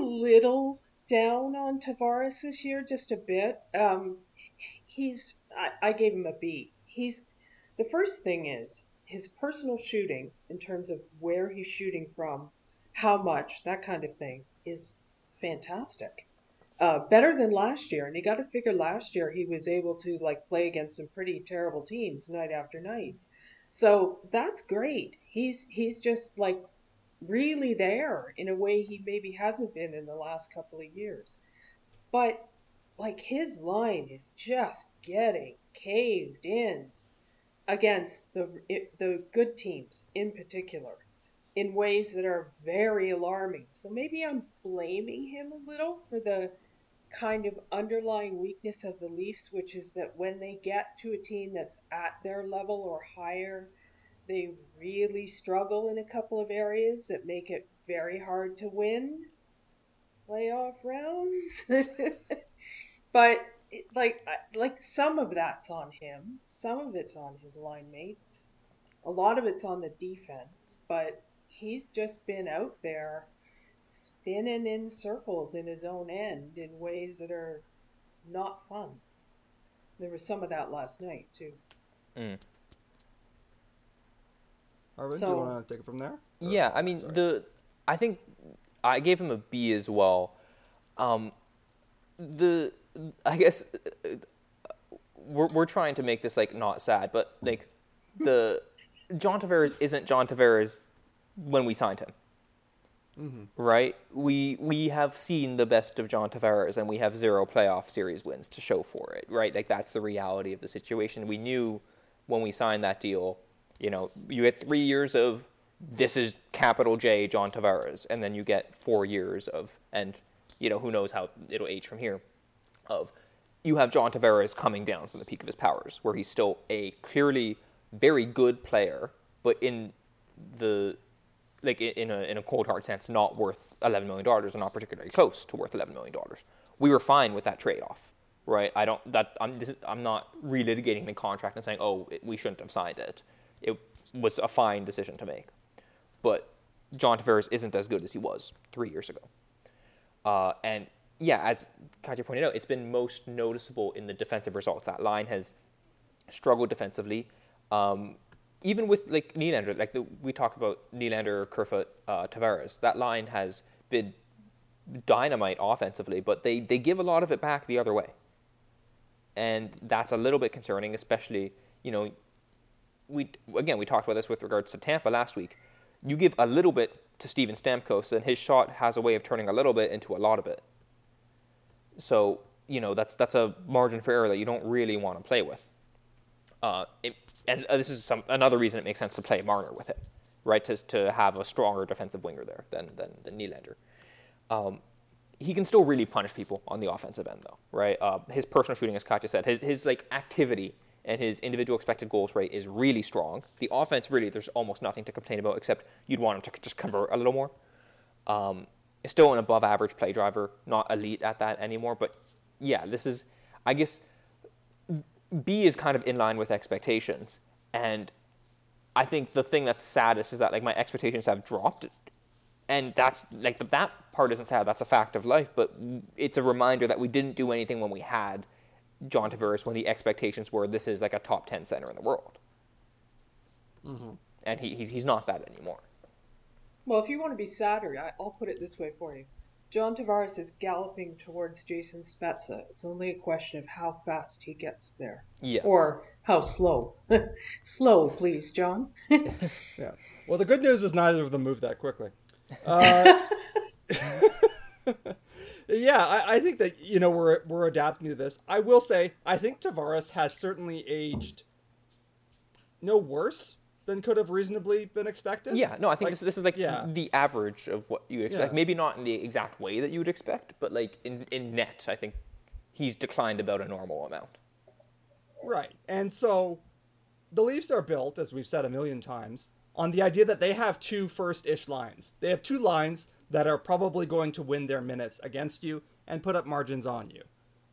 Little down on Tavares this year, just a bit. Um, he's I, I gave him a B. He's the first thing is his personal shooting in terms of where he's shooting from, how much, that kind of thing is fantastic. Uh, better than last year, and you got to figure last year he was able to like play against some pretty terrible teams night after night. So that's great. He's he's just like really there in a way he maybe hasn't been in the last couple of years. But like his line is just getting caved in against the the good teams in particular in ways that are very alarming. So maybe I'm blaming him a little for the kind of underlying weakness of the Leafs, which is that when they get to a team that's at their level or higher, they really struggle in a couple of areas that make it very hard to win playoff rounds. but it, like like some of that's on him, some of it's on his line mates, a lot of it's on the defense. But he's just been out there spinning in circles in his own end in ways that are not fun. There was some of that last night too. Mm. Arvind, do So- you want to take it from there? Or- Yeah, I mean sorry. the I think I gave him a B as well. Um, the I guess we're we're trying to make this like not sad, but like the John Tavares isn't John Tavares when we signed him. Right? We we have seen the best of John Tavares and we have zero playoff series wins to show for it, right? Like that's the reality of the situation. We knew when we signed that deal, you know, you get 3 years of this is capital J John Tavares and then you get 4 years of and you know, who knows how it'll age from here of you have John Tavares coming down from the peak of his powers, where he's still a clearly very good player, but in the like in a in a cold hard sense, not worth eleven million dollars, and not particularly close to worth eleven million dollars. We were fine with that trade off, right? I don't that I'm this is, I'm not relitigating the contract and saying, oh, it, we shouldn't have signed it. It was a fine decision to make, but John Tavares isn't as good as he was three years ago. Uh, and yeah, as Katya pointed out, it's been most noticeable in the defensive results. That line has struggled defensively. Um, even with like Nylander, like the, we talked about Nylander, Kerfoot, uh, Tavares, that line has been dynamite offensively, but they, they give a lot of it back the other way. And that's a little bit concerning, especially, you know, we again we talked about this with regards to Tampa last week. You give a little bit to Steven Stamkos, and his shot has a way of turning a little bit into a lot of it. So you know that's that's a margin for error that you don't really want to play with. Uh, it, and uh, this is some another reason it makes sense to play Marner with it, right? To to have a stronger defensive winger there than than, than Nylander. Um, he can still really punish people on the offensive end, though, right? Uh, his personal shooting, as Katya said, his his like activity and his individual expected goals rate is really strong. The offense, really, there's almost nothing to complain about except you'd want him to just convert a little more. Um, still an above average play driver, not elite at that anymore. But yeah, this is, I guess, B is kind of in line with expectations. And I think the thing that's saddest is that like my expectations have dropped. And that's like the, that part isn't sad. That's a fact of life. But it's a reminder that we didn't do anything when we had John Tavares when the expectations were this is like a top 10 center in the world. Mm-hmm. And he, he's, he's not that anymore. Well, if you want to be sadder, I, I'll put it this way for you. John Tavares is galloping towards Jason Spezza. It's only a question of how fast he gets there. Yes. Or how slow. slow, please, John. yeah. Well, the good news is neither of them move that quickly. Uh, yeah, I, I, think that you know we're we're adapting to this. I will say I think Tavares has certainly aged no worse than could have reasonably been expected. Yeah, no, I think like, this, this is like yeah. the average of what you expect. Yeah. Maybe not in the exact way that you would expect, but like in, in net, I think he's declined about a normal amount. Right. And so the Leafs are built, as we've said a million times, on the idea that they have two first ish lines. They have two lines that are probably going to win their minutes against you and put up margins on you.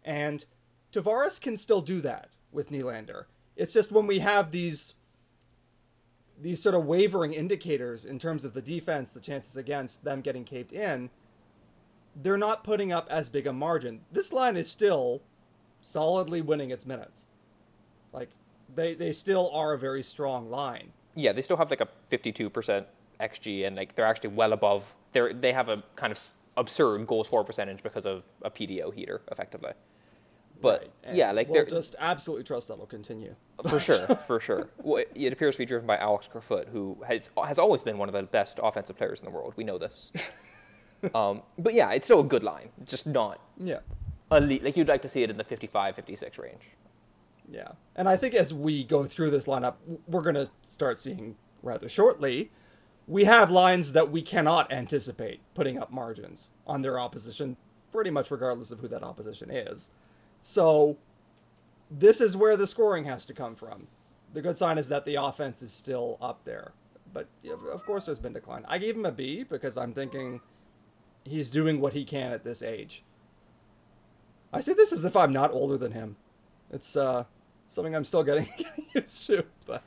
And Tavares can still do that with Nylander. It's just when we have these these sort of wavering indicators in terms of the defense, the chances against them getting caved in, they're not putting up as big a margin. This line is still solidly winning its minutes. Like they they still are a very strong line. Yeah, they still have like a 52% xG and like they're actually well above they they have a kind of absurd goals for percentage because of a PDO heater effectively. But right. yeah, like we'll they're just absolutely trust that will continue for sure, for sure. Well, it appears to be driven by Alex Kerfoot, who has has always been one of the best offensive players in the world. We know this. um, but yeah, it's still a good line, just not yeah elite. Like you'd like to see it in the 55, 56 range. Yeah, and I think as we go through this lineup, we're going to start seeing rather shortly. We have lines that we cannot anticipate putting up margins on their opposition, pretty much regardless of who that opposition is. So this is where the scoring has to come from. The good sign is that the offense is still up there. But of course, there's been decline. I gave him a B because I'm thinking he's doing what he can at this age. I say this as if I'm not older than him. It's uh, something I'm still getting, getting used to. But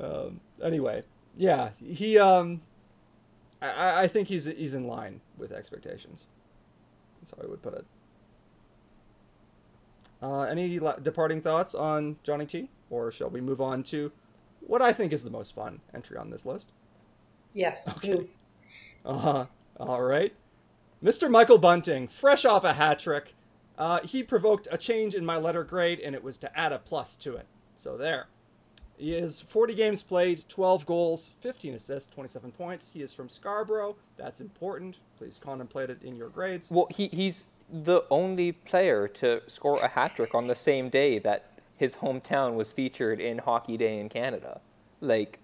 um, anyway, yeah, he. Um, I, I think he's he's in line with expectations. That's how I would put it. Uh, any la- departing thoughts on Johnny T? Or shall we move on to what I think is the most fun entry on this list? Yes. Okay. Uh huh. All right. Mr. Michael Bunting, fresh off a hat trick, uh, he provoked a change in my letter grade, and it was to add a plus to it. So there. He is 40 games played, 12 goals, 15 assists, 27 points. He is from Scarborough. That's important. Please contemplate it in your grades. Well, he, he's the only player to score a hat trick on the same day that his hometown was featured in Hockey Day in Canada. Like,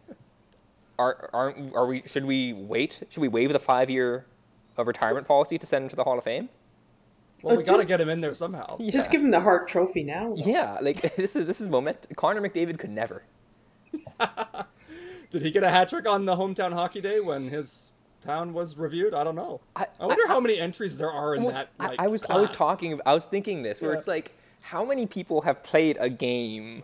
are aren't are we? Should we wait? Should we waive the five year of retirement policy to send him to the Hall of Fame? Well, we got to get him in there somehow. Yeah. Just give him the Hart Trophy now. Yeah, like this is this is moment. Connor McDavid could never. Did he get a hat trick on the hometown hockey day when his town was reviewed? I don't know. I, I wonder I, how many entries there are in well, that. Like, I, was class. I was talking. I was thinking this where yeah. it's like how many people have played a game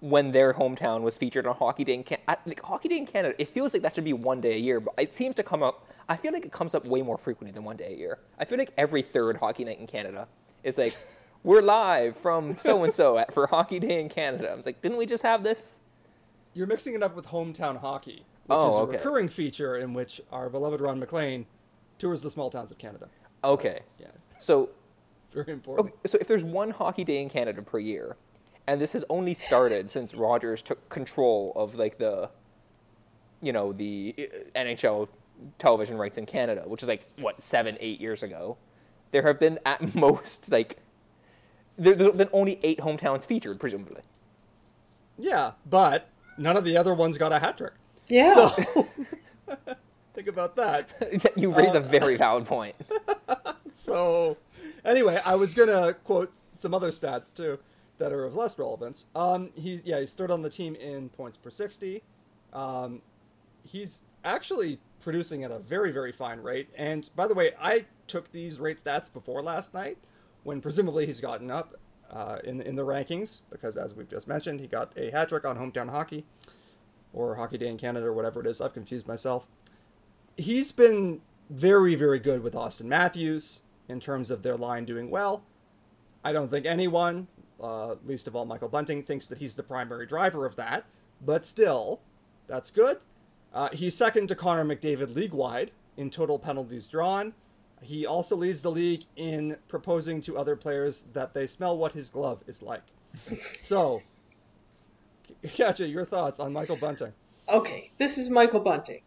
when their hometown was featured on Hockey Day in Canada. Like, Hockey Day in Canada, it feels like that should be one day a year, but it seems to come up. I feel like it comes up way more frequently than one day a year. I feel like every third Hockey Night in Canada is like, we're live from so and so for Hockey Day in Canada. I was like, didn't we just have this? You're mixing it up with hometown hockey, which oh, is a okay. recurring feature in which our beloved Ron MacLean tours the small towns of Canada. Okay. yeah. So very important. Okay, so if there's one hockey day in Canada per year, and this has only started since Rogers took control of like the, you know, the uh, NHL television rights in Canada, which is like what seven, eight years ago. There have been at most like there, have been only eight hometowns featured, presumably. Yeah, but none of the other ones got a hat trick. Yeah. So think about that. you raise uh, a very valid point. so Anyway, I was gonna quote some other stats too. that are of less relevance. Um, he yeah, he's third on the team in points per sixty. Um, he's actually producing at a very very fine rate. And by the way, I took these rate stats before last night, when presumably he's gotten up uh, in in the rankings because as we've just mentioned, he got a hat trick on hometown hockey, or Hockey Day in Canada or whatever it is. I've confused myself. He's been very very good with Auston Matthews in terms of their line doing well. I don't think anyone, uh, least of all Michael Bunting, thinks that he's the primary driver of that, but still, that's good. Uh, he's second to Connor McDavid league wide in total penalties drawn. He also leads the league in proposing to other players that they smell what his glove is like. so, Katya, your thoughts on Michael Bunting? Okay, this is Michael Bunting.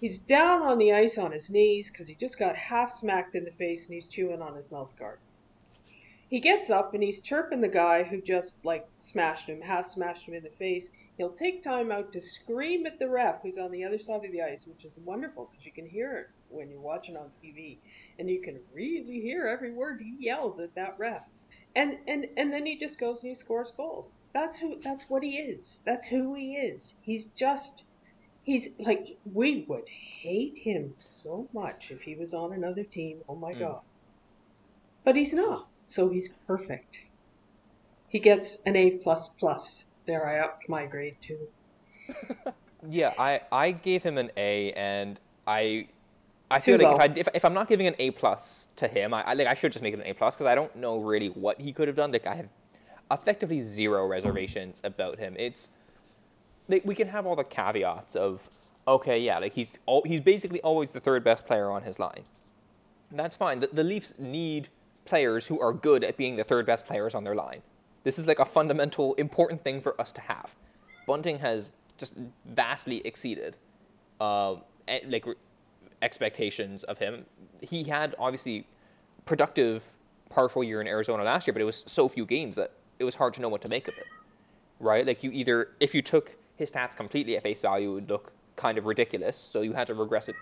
He's down on the ice on his knees because he just got half smacked in the face and he's chewing on his mouth guard. He gets up and he's chirping the guy who just like smashed him, half smashed him in the face. He'll take time out to scream at the ref who's on the other side of the ice, which is wonderful because you can hear when you're watching on TV and you can really hear every word he yells at that ref. And and and then he just goes and he scores goals. That's who that's what he is. That's who he is. He's just he's like we would hate him so much if he was on another team. Oh my Mm. god. But he's not. So he's perfect. He gets an A plus plus. There I upped my grade too. Yeah, I, I gave him an A, and I I Too feel like low. if, I, if, if I'm not giving an A plus to him, I, I like I should just make it an A plus because I don't know really what he could have done. Like I have effectively zero reservations about him. It's like we can have all the caveats of okay, yeah, like he's all, he's basically always the third best player on his line. That's fine. The, the Leafs need players who are good at being the third best players on their line. This is like a fundamental, important thing for us to have. Bunting has just vastly exceeded uh, like expectations of him. He had obviously productive partial year in Arizona last year, but it was so few games that it was hard to know what to make of it. Right? Like you either if you took his stats completely at face value, it would look kind of ridiculous. So you had to regress it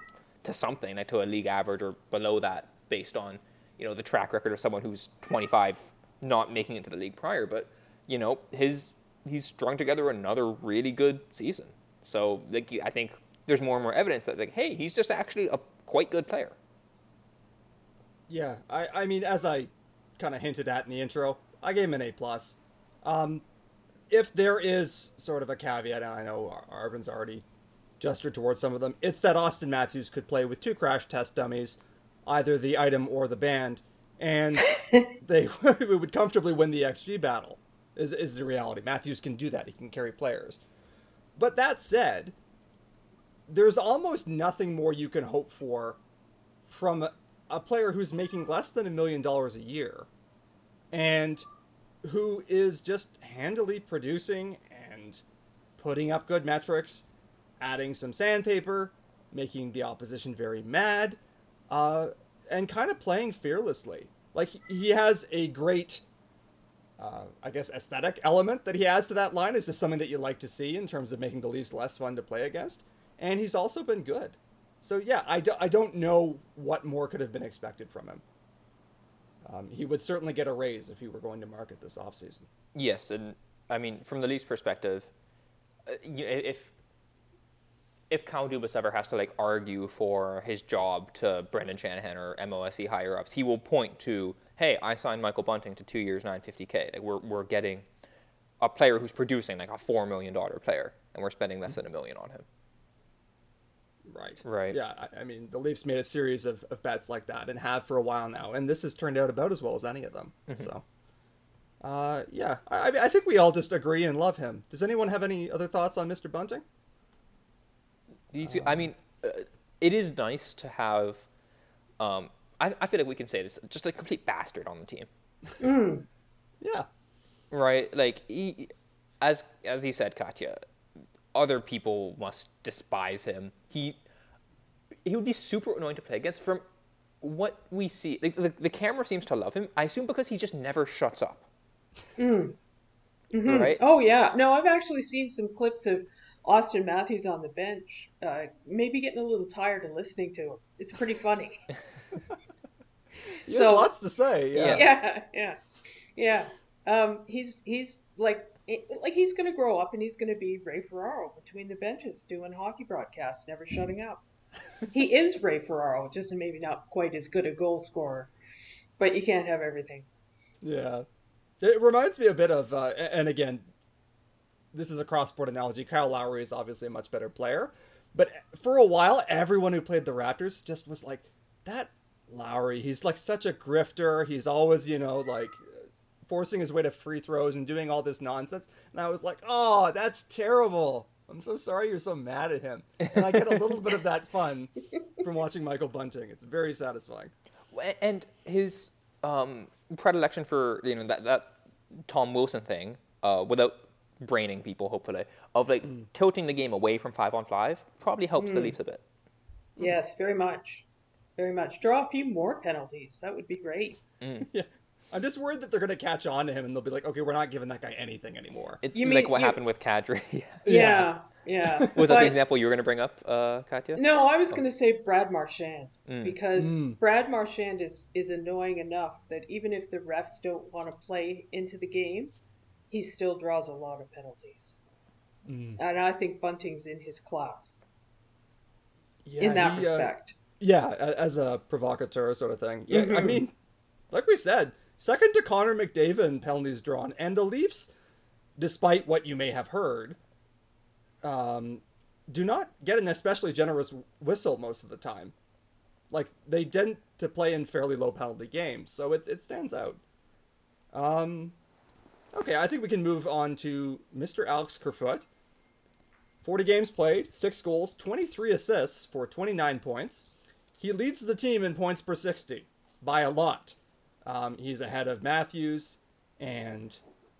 to something, like to a league average or below that, based on you know the track record of someone who's 25 not making it to the league prior. But you know his he's strung together another really good season. So like I think there's more and more evidence that like hey he's just actually a quite good player. Yeah, I, I mean, as I kind of hinted at in the intro, I gave him an A plus. Um, if there is sort of a caveat, and I know Arvind's already gestured towards some of them, it's that Auston Matthews could play with two crash test dummies, either the item or the band, and they would comfortably win the XG battle. Is is the reality? Matthews can do that. He can carry players. But that said, there's almost nothing more you can hope for from a, a player who's making less than a million dollars a year and who is just handily producing and putting up good metrics, adding some sandpaper, making the opposition very mad, uh, and kind of playing fearlessly. Like he- has a great, uh, I guess, aesthetic element that he adds to that line. Is just something that you like to see in terms of making the Leafs less fun to play against. And he's also been good. So yeah, I, do, I don't know what more could have been expected from him. Um, he would certainly get a raise if he were going to market this offseason. Yes, and I mean from the Leafs' perspective, uh, if if Kyle Dubas ever has to like argue for his job to Brendan Shanahan or MLSE higher ups, he will point to, "Hey, I signed Michael Bunting to two years, 950k. Like we're we're getting a player who's producing like a four million dollar player, and we're spending less than a million on him." Right. Right. Yeah, I, I mean, the Leafs made a series of, of bets like that and have for a while now, and this has turned out about as well as any of them. So, uh, yeah, I, I mean, I think we all just agree and love him. Does anyone have any other thoughts on Mr. Bunting? These, I mean, uh, it is nice to have. Um, I, I feel like we can say this, just a complete bastard on the team. Yeah. right? Like he, as as he said, Katya, other people must despise him. He he would be super annoying to play against. From what we see, like, the, the camera seems to love him. I assume because he just never shuts up. Right? Oh yeah, no, I've actually seen some clips of Auston Matthews on the bench. Uh, maybe getting a little tired of listening to him. It's pretty funny. He So- has lots to say. Yeah. Yeah. yeah, yeah, yeah. Um, he's he's like like he's going to grow up and he's going to be Ray Ferraro between the benches doing hockey broadcasts, never shutting up. he is Ray Ferraro, just maybe not quite as good a goal scorer, but you can't have everything. Yeah, it reminds me a bit of, uh, and again, this is a cross-sport analogy. Kyle Lowry is obviously a much better player, but for a while, everyone who played the Raptors just was like, that Lowry, he's like such a grifter. He's always, you know, like forcing his way to free throws and doing all this nonsense. And I was like, oh, that's terrible. I'm so sorry you're so mad at him. And I get a little bit of that fun from watching Michael Bunting. It's very satisfying. And his um, predilection for you know that that Tom Wilson thing, uh, without braining people, hopefully, of like mm. tilting the game away from five on five, probably helps mm. the Leafs a bit. Yes, very much, very much. Draw a few more penalties. That would be great. Mm. yeah. I'm just worried that they're going to catch on to him and they'll be like, okay, we're not giving that guy anything anymore. It, you mean, like what you... happened with Kadri? yeah. yeah. Yeah. Was that the example you were going to bring up, uh, Katya? No, I was oh. going to say Brad Marchand mm. because mm. Brad Marchand is is annoying enough that even if the refs don't want to play into the game, he still draws a lot of penalties. Mm. And I think Bunting's in his class. Yeah, in that he, uh, respect. Uh, yeah, as a provocateur sort of thing. Yeah, mm-hmm. I mean, like we said, second to Connor McDavid in penalties drawn, and the Leafs, despite what you may have heard, um, do not get an especially generous whistle most of the time. Like they tend to play in fairly low penalty games, so it it stands out. Um, okay, I think we can move on to Mr. Alex Kerfoot. 40 games played, 6 goals, 23 assists for 29 points. He leads the team in points per 60 by a lot. Um, he's ahead of Matthews and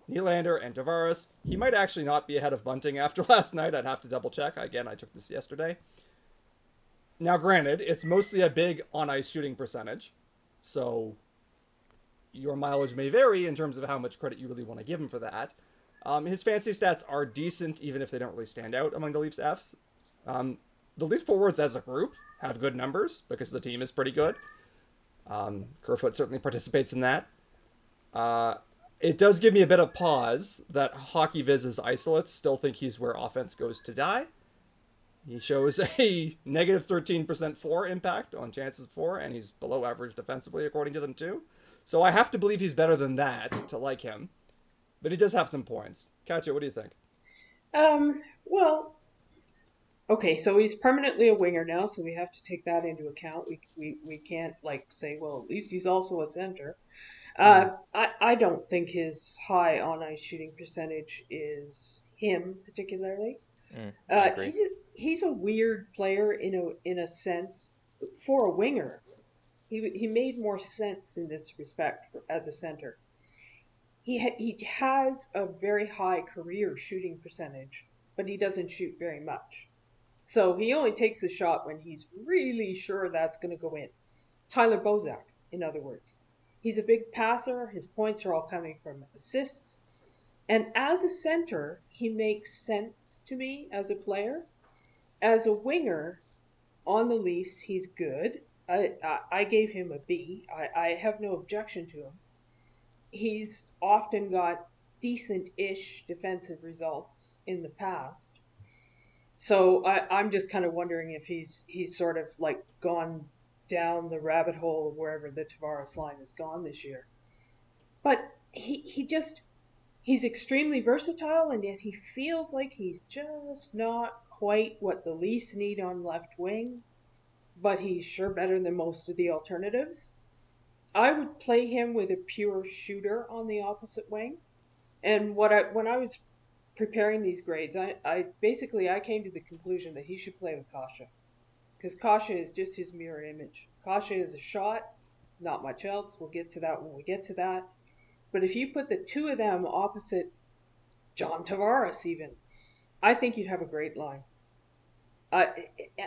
Nylander and Tavares. He might actually not be ahead of Bunting after last night. I'd have to double check. Again, I took this yesterday. Now, granted, it's mostly a big on ice shooting percentage, so your mileage may vary in terms of how much credit you really want to give him for that. Um, his fancy stats are decent, even if they don't really stand out among the Leafs Fs. Um, the Leaf forwards as a group have good numbers because the team is pretty good. Um, Kerfoot certainly participates in that. Uh, it does give me a bit of pause that HockeyViz's isolates still think he's where offense goes to die. He shows a negative 13% for impact on chances for, and he's below average defensively, according to them, too. So I have to believe he's better than that to like him. But he does have some points. Katya, what do you think? Um, well, Okay, so he's permanently a winger now, so we have to take that into account. We we, we can't like say, well, at least he's also a center. Uh, mm. I I don't think his high on ice shooting percentage is him particularly. Mm, uh, he's a, he's a weird player in a in a sense for a winger. He he made more sense in this respect for, as a center. He ha, he has a very high career shooting percentage, but he doesn't shoot very much. So he only takes a shot when he's really sure that's going to go in. Tyler Bozak, in other words. He's a big passer. His points are all coming from assists. And as a center, he makes sense to me as a player. As a winger on the Leafs, he's good. I, I, gave him a B. I, I have no objection to him. He's often got decent ish defensive results in the past. So I, I'm just kind of wondering if he's he's sort of like gone down the rabbit hole wherever the Tavares line has gone this year. But he he just he's extremely versatile and yet he feels like he's just not quite what the Leafs need on left wing, but he's sure better than most of the alternatives. I would play him with a pure shooter on the opposite wing. And what I when I was preparing these grades, I, I basically I came to the conclusion that he should play with Kase, because Kase is just his mirror image. Kase is a shot, not much else. We'll get to that when we get to that. But if you put the two of them opposite John Tavares, even, I think you'd have a great line. Uh,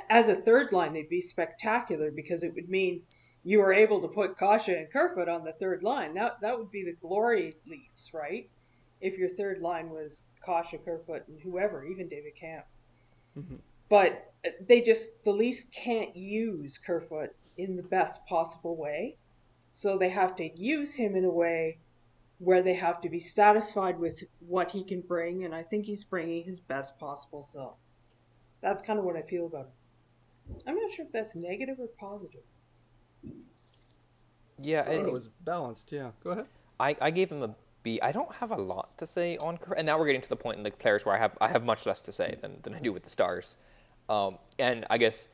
as a third line, they'd be spectacular because it would mean you were able to put Kase and Kerfoot on the third line. That that would be the glory Leafs, right? If your third line was Kase, Kerfoot, and whoever, even David Kämpf. Mm-hmm. But they just, the Leafs can't use Kerfoot in the best possible way. So they have to use him in a way where they have to be satisfied with what he can bring, and I think he's bringing his best possible self. That's kind of what I feel about him. I'm not sure if that's negative or positive. Yeah, I thought it's, it was balanced. Yeah, go ahead. I, I gave him a B. I don't have a lot to say on, and now we're getting to the point in the players where I have I have much less to say than, than I do with the stars, um, and I guess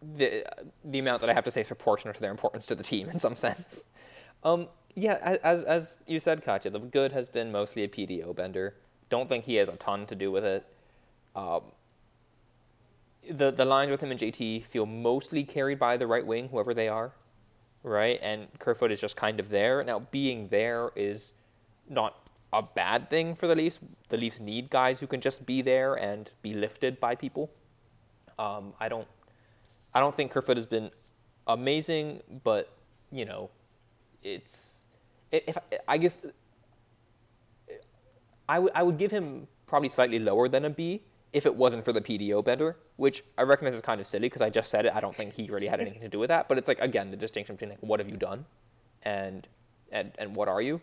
the the amount that I have to say is proportionate to their importance to the team in some sense. Um, yeah, as as you said, Katya, the good has been mostly a PDO bender. Don't think he has a ton to do with it. Um, the the lines with him and JT feel mostly carried by the right wing, whoever they are, right? And Kerfoot is just kind of there. Now, being there is not a bad thing for the Leafs. The Leafs need guys who can just be there and be lifted by people. Um, I don't, I don't think Kerfoot has been amazing, but you know, it's if I guess I would I would give him probably slightly lower than a B if it wasn't for the PDO bender, which I recognize is kind of silly because I just said it. I don't think he really had anything to do with that. But it's like again the distinction between like what have you done, and and and what are you.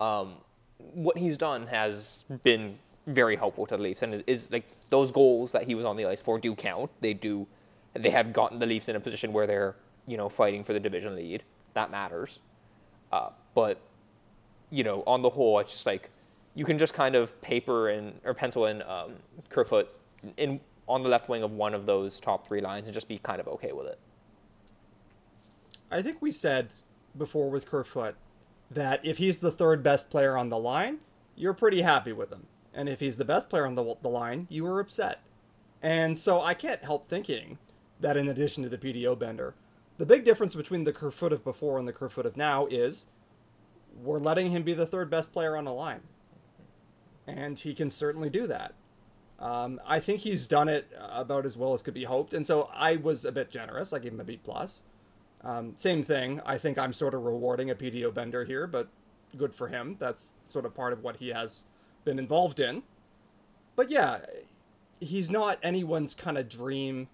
Um, what he's done has been very helpful to the Leafs, and is, is like those goals that he was on the ice for do count. They do. They have gotten the Leafs in a position where they're you know fighting for the division lead. That matters. Uh, but you know, on the whole, it's just like you can just kind of paper and or pencil in um, Kerfoot in on the left wing of one of those top three lines and just be kind of okay with it. I think we said before with Kerfoot that if he's the third best player on the line, you're pretty happy with him. And if he's the best player on the, the line, you were upset. And so I can't help thinking that in addition to the PDO bender, the big difference between the Kerfoot of before and the Kerfoot of now is we're letting him be the third best player on the line. And he can certainly do that. Um, I think he's done it about as well as could be hoped. And so I was a bit generous. I gave him a B plus. Um, same thing. I think I'm sort of rewarding a PDO bender here, but good for him. That's sort of part of what he has been involved in. But yeah, he's not anyone's kind of dream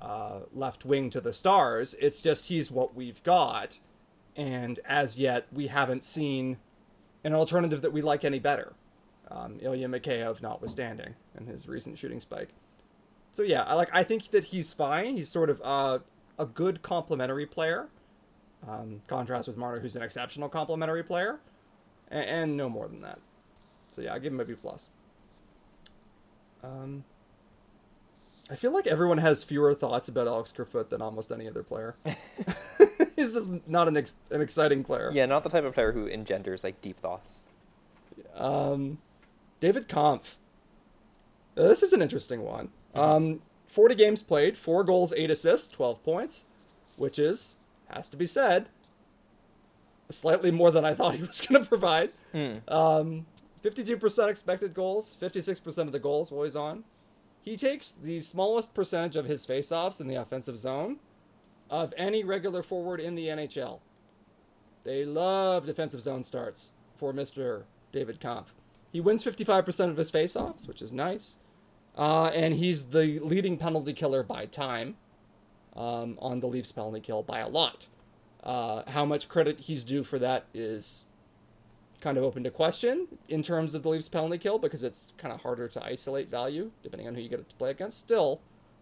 uh, left wing to the stars. It's just he's what we've got. And as yet, we haven't seen an alternative that we like any better. Um, Ilya Mikheyev notwithstanding and his recent shooting spike. So yeah, I like. I think that he's fine. He's sort of uh, a good complementary player. Um, contrast with Marner, who's an exceptional complementary player, and, and, no more than that. So yeah, I give him a B plus. Um, I feel like everyone has fewer thoughts about Alex Kerfoot than almost any other player. He's just not an ex- an exciting player. Yeah, not the type of player who engenders like deep thoughts. Um, David Kämpf. Uh, this is an interesting one. Um, 40 games played, 4 goals, 8 assists, 12 points, which is, has to be said, slightly more than I thought he was going to provide. Mm. Um, 52% expected goals, 56% of the goals while he's on. He takes the smallest percentage of his faceoffs in the offensive zone of any regular forward in the NHL. They love defensive zone starts for Mr. David Kämpf. He wins 55% of his faceoffs, which is nice. Uh, and he's the leading penalty killer by time um, on the Leafs penalty kill by a lot. Uh, how much credit he's due for that is kind of open to question in terms of the Leafs penalty kill because it's kind of harder to isolate value depending on who you get to play against. Still,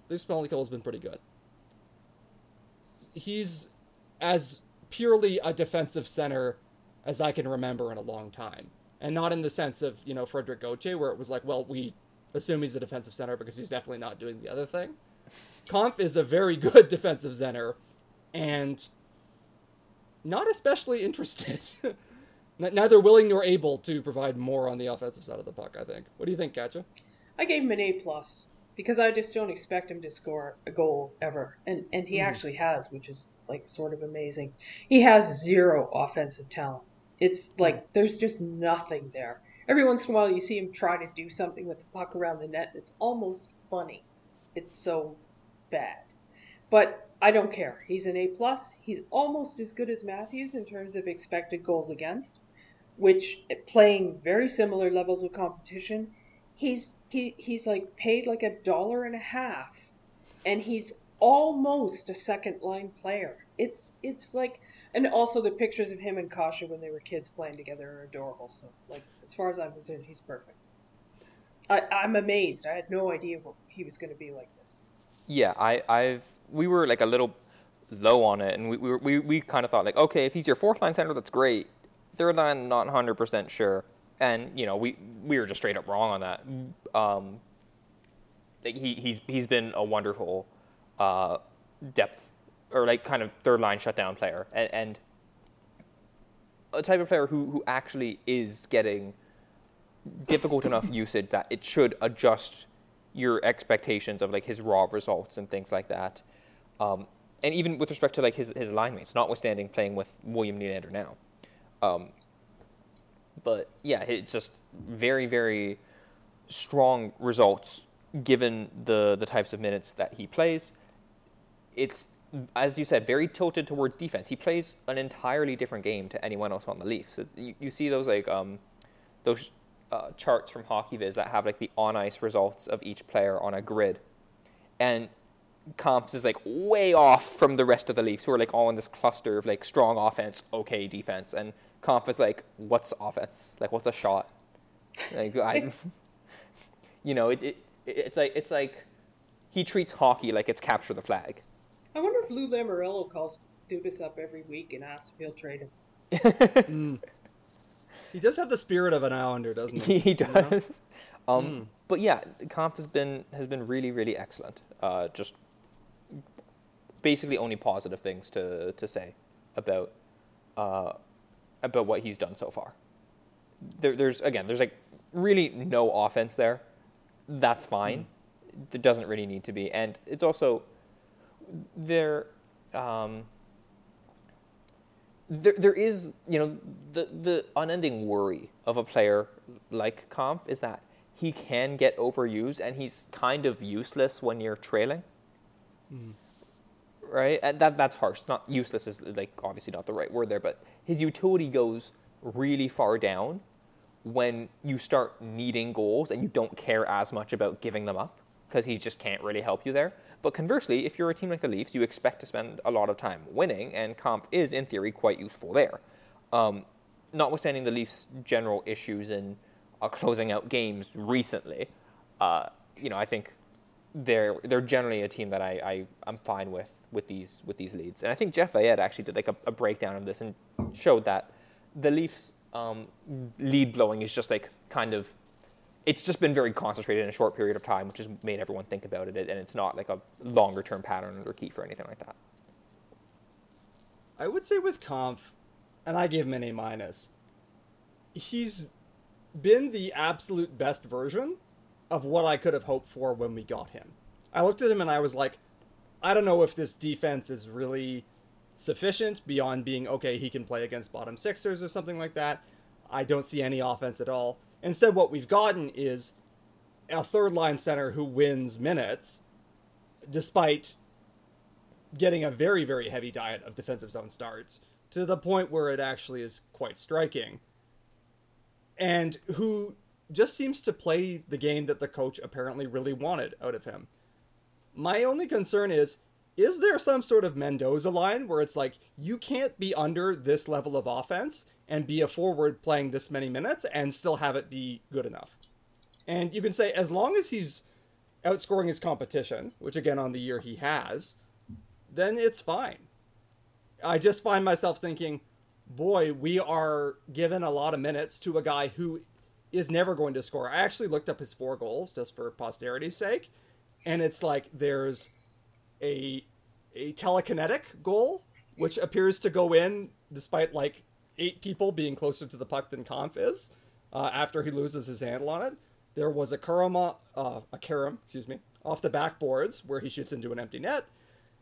the Leafs penalty kill has been pretty good. He's as purely a defensive center as I can remember in a long time. And not in the sense of, you know, Frederik Gauthier, where it was like, well, we assume he's a defensive center because he's definitely not doing the other thing. Kämpf is a very good defensive center and not especially interested. Neither willing nor able to provide more on the offensive side of the puck, I think. What do you think, Katya? I gave him an A plus because I just don't expect him to score a goal ever. And and he mm. actually has, which is like sort of amazing. He has zero offensive talent. It's like there's just nothing there. Every once in a while, you see him try to do something with the puck around the net. and It's almost funny. It's so bad, but I don't care. He's an A plus. He's almost as good as Matthews in terms of expected goals against, which playing very similar levels of competition. He's he he's like paid like a dollar and a half, and he's almost a second line player. It's it's like, and also the pictures of him and Kase when they were kids playing together are adorable. So like, as far as I'm concerned, he's perfect. I, I'm amazed. I had no idea what he was going to be like this. Yeah, I, I've we were like a little low on it, and we we, we we kind of thought like, okay, if he's your fourth line center, that's great. Third line, not hundred percent sure, and you know we we were just straight up wrong on that. Um, like he he's he's been a wonderful uh, depth or like kind of third line shutdown player, and, and a type of player who who actually is getting difficult enough usage that it should adjust your expectations of like his raw results and things like that. Um, and even with respect to like his, his line mates, notwithstanding playing with William Nylander now. Um, but yeah, it's just very, very strong results given the, the types of minutes that he plays. It's, as you said, very tilted towards defense. He plays an entirely different game to anyone else on the Leafs. You, you see those like um, those uh, charts from HockeyViz that have like the on ice results of each player on a grid, and Kämpf is like way off from the rest of the Leafs who are like all in this cluster of like strong offense, okay defense, and Kämpf is like, what's offense? Like what's a shot? Like I, you know, it, it it's like it's like he treats hockey like it's capture the flag. I wonder if Lou Lamoriello calls Dubas up every week and asks if he'll trade him. mm. He does have the spirit of an Islander, doesn't he? he does. You know? um, mm. But yeah, Kämpf has been has been really really excellent. Uh, just basically only positive things to to say about uh, about what he's done so far. There, there's again, there's like really no offense there. That's fine. Mm. It doesn't really need to be, and it's also there. Um, there, there is, you know, the, the unending worry of a player like Kämpf is that he can get overused and he's kind of useless when you're trailing. Mm. Right? And that, that's harsh. Not useless is like obviously not the right word there, but his utility goes really far down when you start needing goals and you don't care as much about giving them up because he just can't really help you there. But conversely, if you're a team like the Leafs, you expect to spend a lot of time winning, and Kämpf is, in theory, quite useful there. Um, notwithstanding the Leafs' general issues in uh, closing out games recently, uh, you know, I think they're they're generally a team that I, I am fine with with these with these leads. And I think Jeff Veillette actually did like a, a breakdown of this and showed that the Leafs um, lead blowing is just like kind of it's just been very concentrated in a short period of time, which has made everyone think about it, and it's not like a longer term pattern or key for anything like that. I would say with Kämpf, and I gave him an A minus. He's been the absolute best version of what I could have hoped for when we got him. I looked at him and I was like, I don't know if this defense is really sufficient beyond being okay. He can play against bottom sixers or something like that. I don't see any offense at all. Instead, what we've gotten is a third line center who wins minutes despite getting a very, very heavy diet of defensive zone starts to the point where it actually is quite striking. And who just seems to play the game that the coach apparently really wanted out of him. My only concern is is there some sort of Mendoza line where it's like you can't be under this level of offense and be a forward playing this many minutes and still have it be good enough. And you can say as long as he's outscoring his competition, which again on the year he has, then it's fine. I just find myself thinking, boy, we are given a lot of minutes to a guy who is never going to score. I actually looked up his four goals just for posterity's sake, and it's like there's a a telekinetic goal which appears to go in despite like eight people being closer to the puck than Kämpf is uh, after he loses his handle on it. There was a Karama, uh, a carom, excuse me, off the backboards where he shoots into an empty net.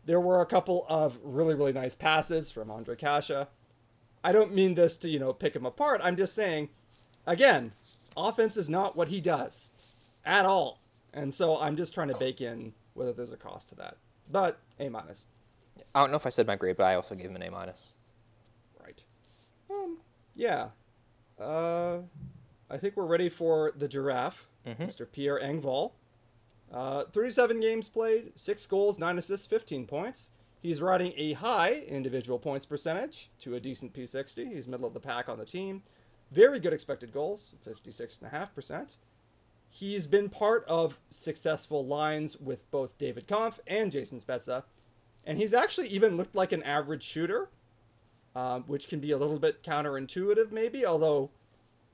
There were a couple of really, really nice passes from Ondrej Kase. I don't mean this to, you know, pick him apart. I'm just saying, again, offense is not what he does at all. And so I'm just trying to bake in whether there's a cost to that. But A minus. I don't know if I said my grade, but I also gave him an A minus. Yeah. Uh, I think we're ready for the giraffe, mm-hmm. Mr. Pierre Engvall. Uh, 37 games played, 6 goals, 9 assists, 15 points. He's riding a high individual points percentage to a decent P60. He's middle of the pack on the team. Very good expected goals, 56.5%. He's been part of successful lines with both David Kämpf and Jason Spezza. And he's actually even looked like an average shooter, um, which can be a little bit counterintuitive, maybe. Although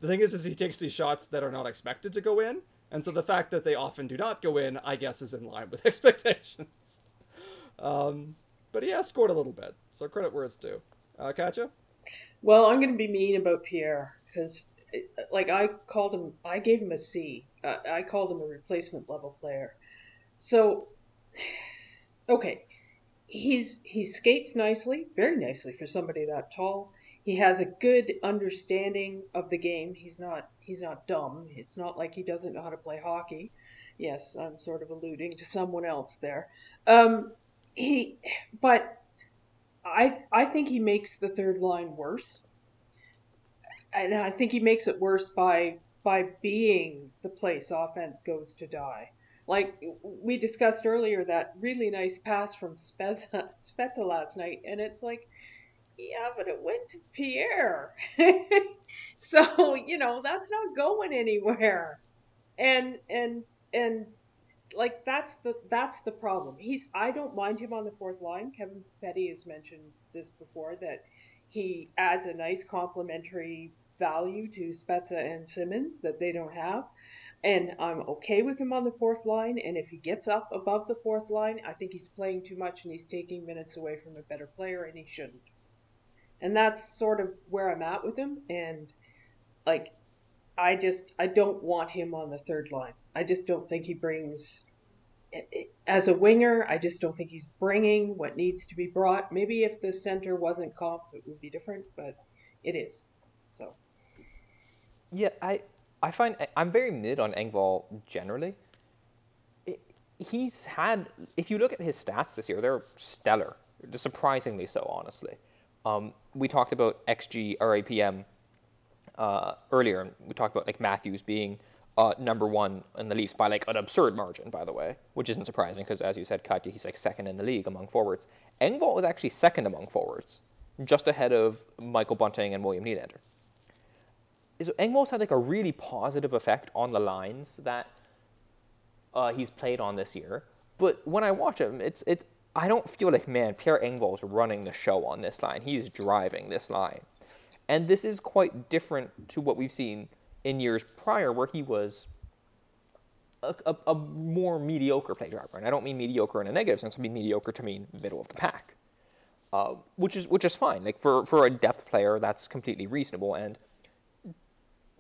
the thing is, is he takes these shots that are not expected to go in, and so the fact that they often do not go in, I guess, is in line with expectations. um, but he has scored a little bit, so credit where it's due. Uh, Katya? Well, I'm going to be mean about Pierre because, like, I called him, I gave him a C. Uh, I called him a replacement level player. So, okay, he's he skates nicely, very nicely for somebody that tall. He has a good understanding of the game. He's not he's not dumb. It's not like he doesn't know how to play hockey. Yes, I'm sort of alluding to someone else there. Um, he, but I I think he makes the third line worse, and I think he makes it worse by by being the place offense goes to die. Like we discussed earlier, that really nice pass from Spezza, Spezza last night, and it's like, yeah, but it went to Pierre. so you know that's not going anywhere, and and and like that's the that's the problem. He's I don't mind him on the fourth line. Kevin Petty has mentioned this before that he adds a nice complementary value to Spezza and Simmonds that they don't have. And I'm okay with him on the fourth line. And if he gets up above the fourth line, I think he's playing too much and he's taking minutes away from a better player, and he shouldn't. And that's sort of where I'm at with him. And like, I just I don't want him on the third line. I just don't think he brings as a winger. I just don't think he's bringing what needs to be brought. Maybe if the center wasn't Kämpf, it would be different, but it is. So yeah, I I find I'm very mid on Engvall generally. he's had, if you look at his stats this year, they're stellar, surprisingly so, honestly. Um, we talked about XG RAPM uh, earlier, and we talked about like Matthews being uh, number one in the Leafs by like an absurd margin, by the way, which isn't surprising because, as you said, Katya, he's like second in the league among forwards. Engvall is actually second among forwards, just ahead of Michael Bunting and William Nylander so Engvall's had like a really positive effect on the lines that uh, he's played on this year. But when I watch him, it's it. I don't feel like man, Pierre Engvall's running the show on this line. He's driving this line, and this is quite different to what we've seen in years prior, where he was a, a, a more mediocre play driver. And I don't mean mediocre in a negative sense. I mean mediocre to mean middle of the pack, uh, which is which is fine. Like for for a depth player, that's completely reasonable and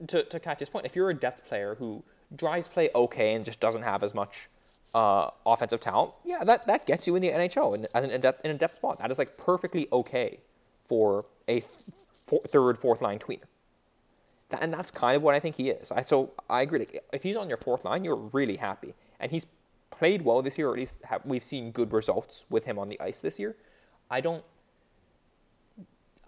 to, to catch his point, if you're a depth player who drives play okay and just doesn't have as much uh, offensive talent, yeah, that, that gets you in the NHL in, in, a depth, in a depth spot. That is like perfectly okay for a th- third, fourth line tweener. That, and that's kind of what I think he is. I, so I agree. Like, if he's on your fourth line, you're really happy. And he's played well this year, or at least have, we've seen good results with him on the ice this year. I don't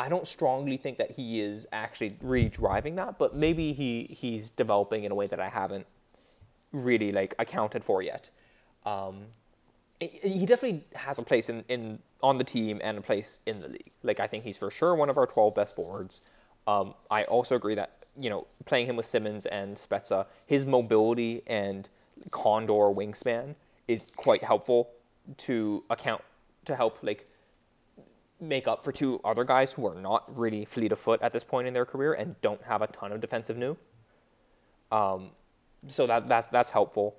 I don't strongly think that he is actually really driving that, but maybe he he's developing in a way that I haven't really like accounted for yet. Um, he definitely has a place in, in on the team and a place in the league. Like I think he's for sure one of our 12 best forwards. Um, I also agree that you know playing him with Simmonds and Spezza, his mobility and condor wingspan is quite helpful to account to help like make up for two other guys who are not really fleet of foot at this point in their career and don't have a ton of defensive new. Um, so that that that's helpful.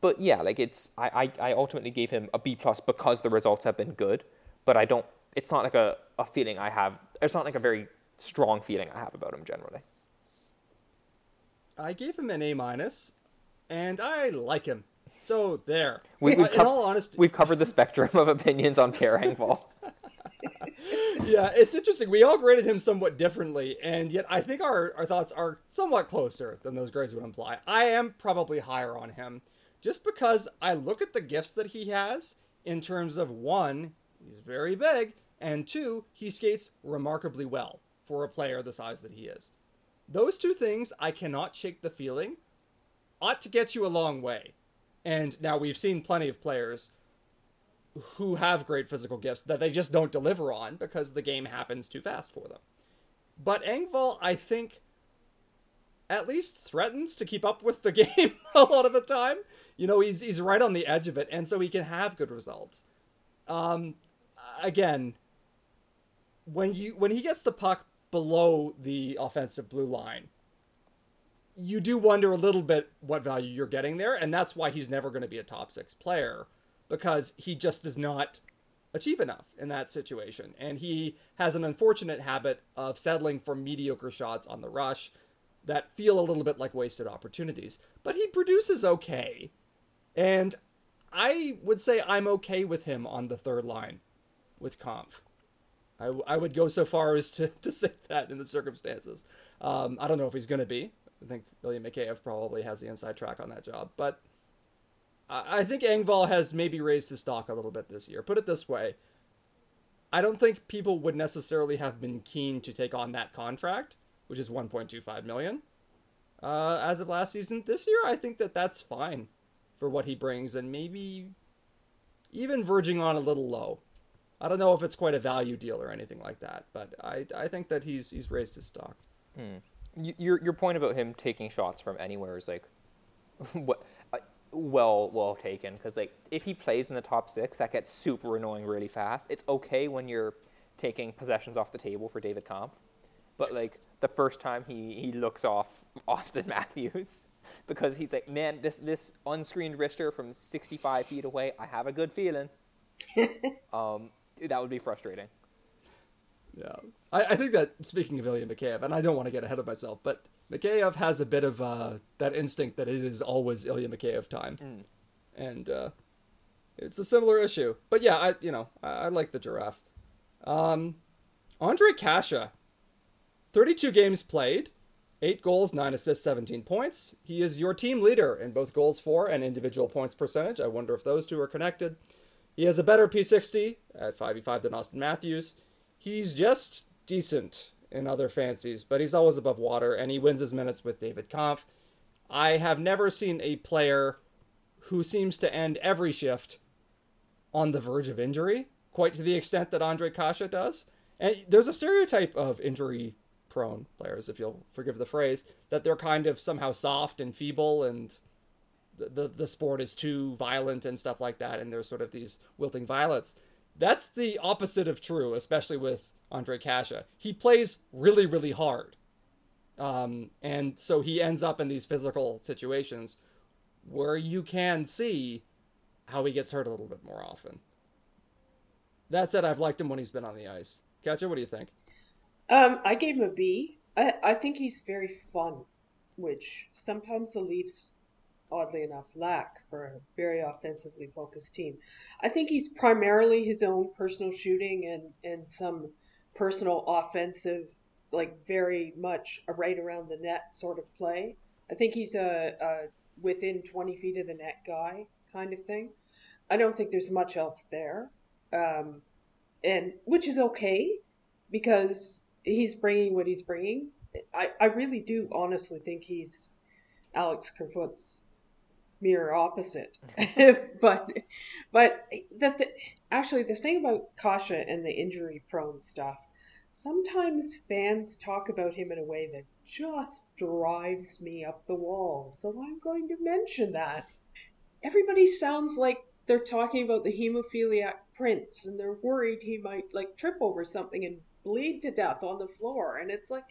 But yeah, like it's I, I, I ultimately gave him a B plus because the results have been good, but I don't it's not like a, a feeling I have it's not like a very strong feeling I have about him generally. I gave him an A minus, and I like him. So there. We, have co- all honesty, we've covered the spectrum of opinions on Pierre Engvall. yeah, it's interesting. We all graded him somewhat differently, and yet I think our, our thoughts are somewhat closer than those grades would imply. I am probably higher on him just because I look at the gifts that he has in terms of one, he's very big, and two, he skates remarkably well for a player the size that he is. Those two things I cannot shake the feeling ought to get you a long way. And now we've seen plenty of players who have great physical gifts that they just don't deliver on because the game happens too fast for them. But Engvall, I think, at least threatens to keep up with the game a lot of the time. You know, he's he's right on the edge of it, and so he can have good results. Um, again, when you when he gets the puck below the offensive blue line, you do wonder a little bit what value you're getting there, and that's why he's never going to be a top six player because he just does not achieve enough in that situation. And he has an unfortunate habit of settling for mediocre shots on the rush that feel a little bit like wasted opportunities. But he produces okay. And I would say I'm okay with him on the third line with Kämpf. I, I would go so far as to, to say that in the circumstances. Um, I don't know if he's going to be. I think William Mikheyev probably has the inside track on that job. But I think Engvall has maybe raised his stock a little bit this year. Put it this way I don't think people would necessarily have been keen to take on that contract, which is 1.25 million, uh, as of last season. This year, I think that that's fine for what he brings, and maybe even verging on a little low. I don't know if it's quite a value deal or anything like that, but I, I think that he's he's raised his stock. Hmm. Your your point about him taking shots from anywhere is like, what well well taken because like if he plays in the top six, that gets super annoying really fast. It's okay when you're taking possessions off the table for David Kämpf, but like the first time he he looks off Auston Matthews because he's like, man, this this unscreened wrister from 65 feet away, I have a good feeling. um, that would be frustrating. Yeah, I, I think that speaking of Ilya Mikheyev, and I don't want to get ahead of myself, but Mikheyev has a bit of uh, that instinct that it is always Ilya Mikheyev time, mm. and uh, it's a similar issue. But yeah, I you know I, I like the giraffe. Um, Ondrej Kase, thirty-two games played, eight goals, nine assists, seventeen points. He is your team leader in both goals for and individual points percentage. I wonder if those two are connected. He has a better P60 at 5v5 than Auston Matthews. He's just decent in other fancies, but he's always above water, and he wins his minutes with David Kämpf. I have never seen a player who seems to end every shift on the verge of injury, quite to the extent that Ondrej Kase does. And there's a stereotype of injury prone players, if you'll forgive the phrase, that they're kind of somehow soft and feeble and the, the, the sport is too violent and stuff like that, and there's sort of these wilting violets. That's the opposite of true, especially with Ondrej Kase. He plays really, really hard. Um, and so he ends up in these physical situations where you can see how he gets hurt a little bit more often. That said, I've liked him when he's been on the ice. Katya, what do you think? Um, I gave him a B. I, I think he's very fun, which sometimes the Leafs, oddly enough, lack for a very offensively focused team. I think he's primarily his own personal shooting and, and some personal offensive, like very much a right around the net sort of play. I think he's a, a within 20 feet of the net guy kind of thing. I don't think there's much else there. Um, and which is okay because he's bringing what he's bringing. I, I really do honestly think he's Alex Kerfoot's mirror opposite. Mm-hmm. but but the, the, actually the thing about Kase and the injury prone stuff, sometimes fans talk about him in a way that just drives me up the wall. So I'm going to mention that. Everybody sounds like they're talking about the hemophiliac prince and they're worried he might like trip over something and bleed to death on the floor and it's like